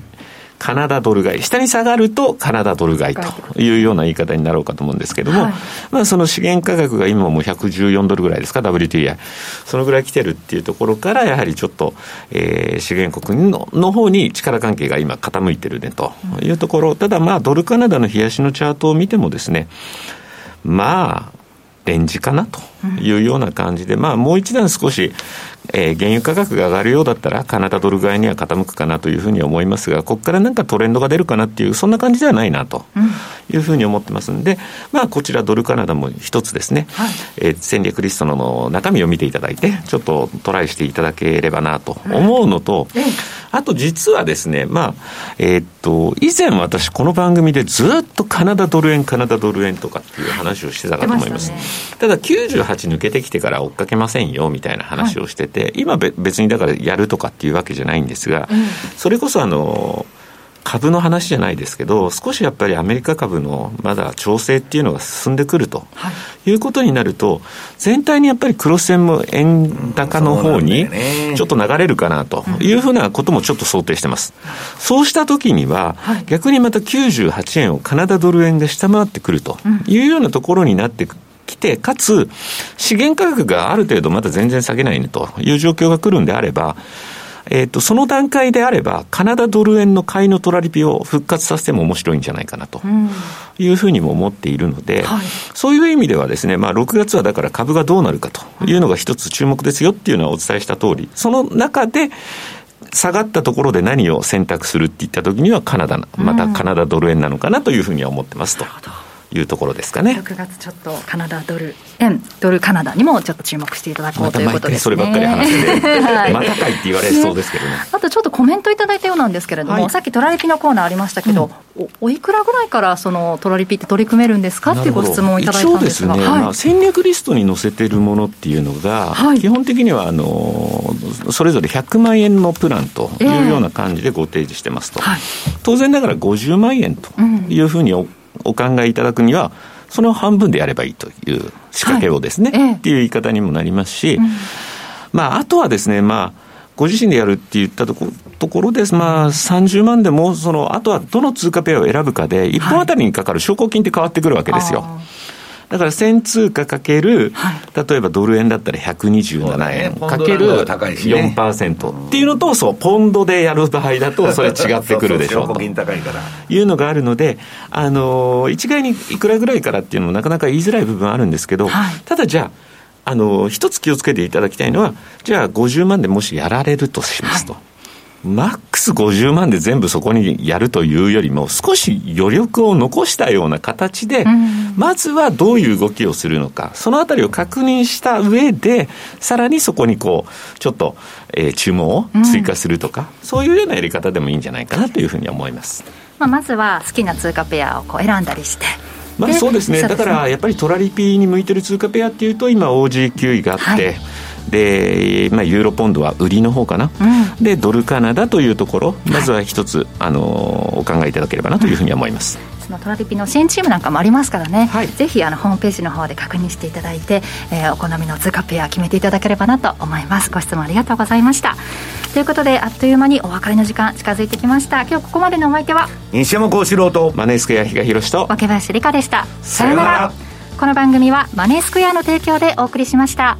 カナダドル買い、下に下がるとカナダドル買いというような言い方になろうかと思うんですけれども、はい、まあその資源価格が今も114ドルぐらいですか、WTI。そのぐらい来てるっていうところから、やはりちょっと、えー、資源国のの方に力関係が今傾いてるねと。いうところ、ただまあドルカナダの冷やしのチャートを見てもですね、まあ、レンジかなというような感じで、まあ、もう一段少し、えー、原油価格が上がるようだったら、カナダドル買いには傾くかなというふうに思いますが、ここからなんかトレンドが出るかなっていう、そんな感じではないなというふうに思ってますんで、まあ、こちらドルカナダも一つですね、はい、えー、戦略リストの中身を見ていただいて、ちょっとトライしていただければなと思うのと、あと実はですね、まあ、えー、っと、以前私この番組でずっとカナダドル円、カナダドル円とかっていう話をしてたかと思います。たね、ただ98抜けてきてから追っかけませんよみたいな話をしてて、はい、今別にだからやるとかっていうわけじゃないんですが、うん、それこそあの、株の話じゃないですけど、少しやっぱりアメリカ株のまだ調整っていうのが進んでくると、はい、いうことになると、全体にやっぱりクロス円も円高の方にちょっと流れるかなというふうなこともちょっと想定してます。そうしたときには、逆にまた98円をカナダドル円が下回ってくるというようなところになってきて、かつ、資源価格がある程度まだ全然下げないねという状況が来るんであれば、えっ、ー、と、その段階であれば、カナダドル円の買いのトラリピを復活させても面白いんじゃないかなと。いうふうにも思っているので、はい、そういう意味ではですね、まあ、6月はだから株がどうなるかというのが一つ注目ですよっていうのはお伝えした通り、その中で、下がったところで何を選択するっていったときにはカナダ、またカナダドル円なのかなというふうには思ってますと。いうところですかね。6月ちょっとカナダドル円、ドルカナダにもちょっと注目していただこうということですね。またそればっかり話して、はい、またかいって言われそうですけどね。あとちょっとコメントいただいたようなんですけれども、はい、さっきトラリピのコーナーありましたけど、うん、おおいくらぐらいからそのトラリピって取り組めるんですかっていうご質問をいただいたんですが、一応ですね、はい。まあ、戦略リストに載せてるものっていうのが、基本的にはあのそれぞれ100万円のプランというような感じでご提示してますと、えー、当然ながら50万円というふうにお,、お考えいただくには、その半分でやればいいという仕掛けをですね、はい、っていう言い方にもなりますし、うん、まあ、あとはですね、まあ、ご自身でやるって言ったとこところです、まあ、30万でも、その、あとはどの通貨ペアを選ぶかで、1本あたりにかかる証拠金って変わってくるわけですよ。はいだから1000通貨かける、例えばドル円だったら127円かける4%っていうのと、そう、ポンドでやる場合だと、それ違ってくるでしょ。うというのがあるので、あの、一概にいくらぐらいからっていうのもなかなか言いづらい部分あるんですけど、ただじゃあ、あの、一つ気をつけていただきたいのは、じゃあ50万でもしやられるとしますと。はいマックス50万で全部そこにやるというよりも、少し余力を残したような形で、まずはどういう動きをするのか、そのあたりを確認した上で、さらにそこにこう、ちょっと、えー、注文を追加するとか、うん、そういうようなやり方でもいいんじゃないかなというふうに思います。まあ、まずは好きな通貨ペアをこう選んだりして、まあ、そうですね、だからやっぱりトラリピに向いてる通貨ペアっていうと、今、OG9 位があって、はいで、まあ、ユーロポンドは売りの方かな、うん、でドルカナダというところまずは一つ、はい、あのお考えいただければなというふうに思います。そのトラリピの支援チームなんかもありますからね、はい、ぜひあのホームページの方で確認していただいて、えー、お好みの通貨ペア決めていただければなと思います。ご質問ありがとうございました。ということであっという間にお別れの時間近づいてきました。今日ここまでのお相手は？西山幸四郎とマネースクエア比嘉宏と。若林理香でした。さようなら。この番組はマネースクエアの提供でお送りしました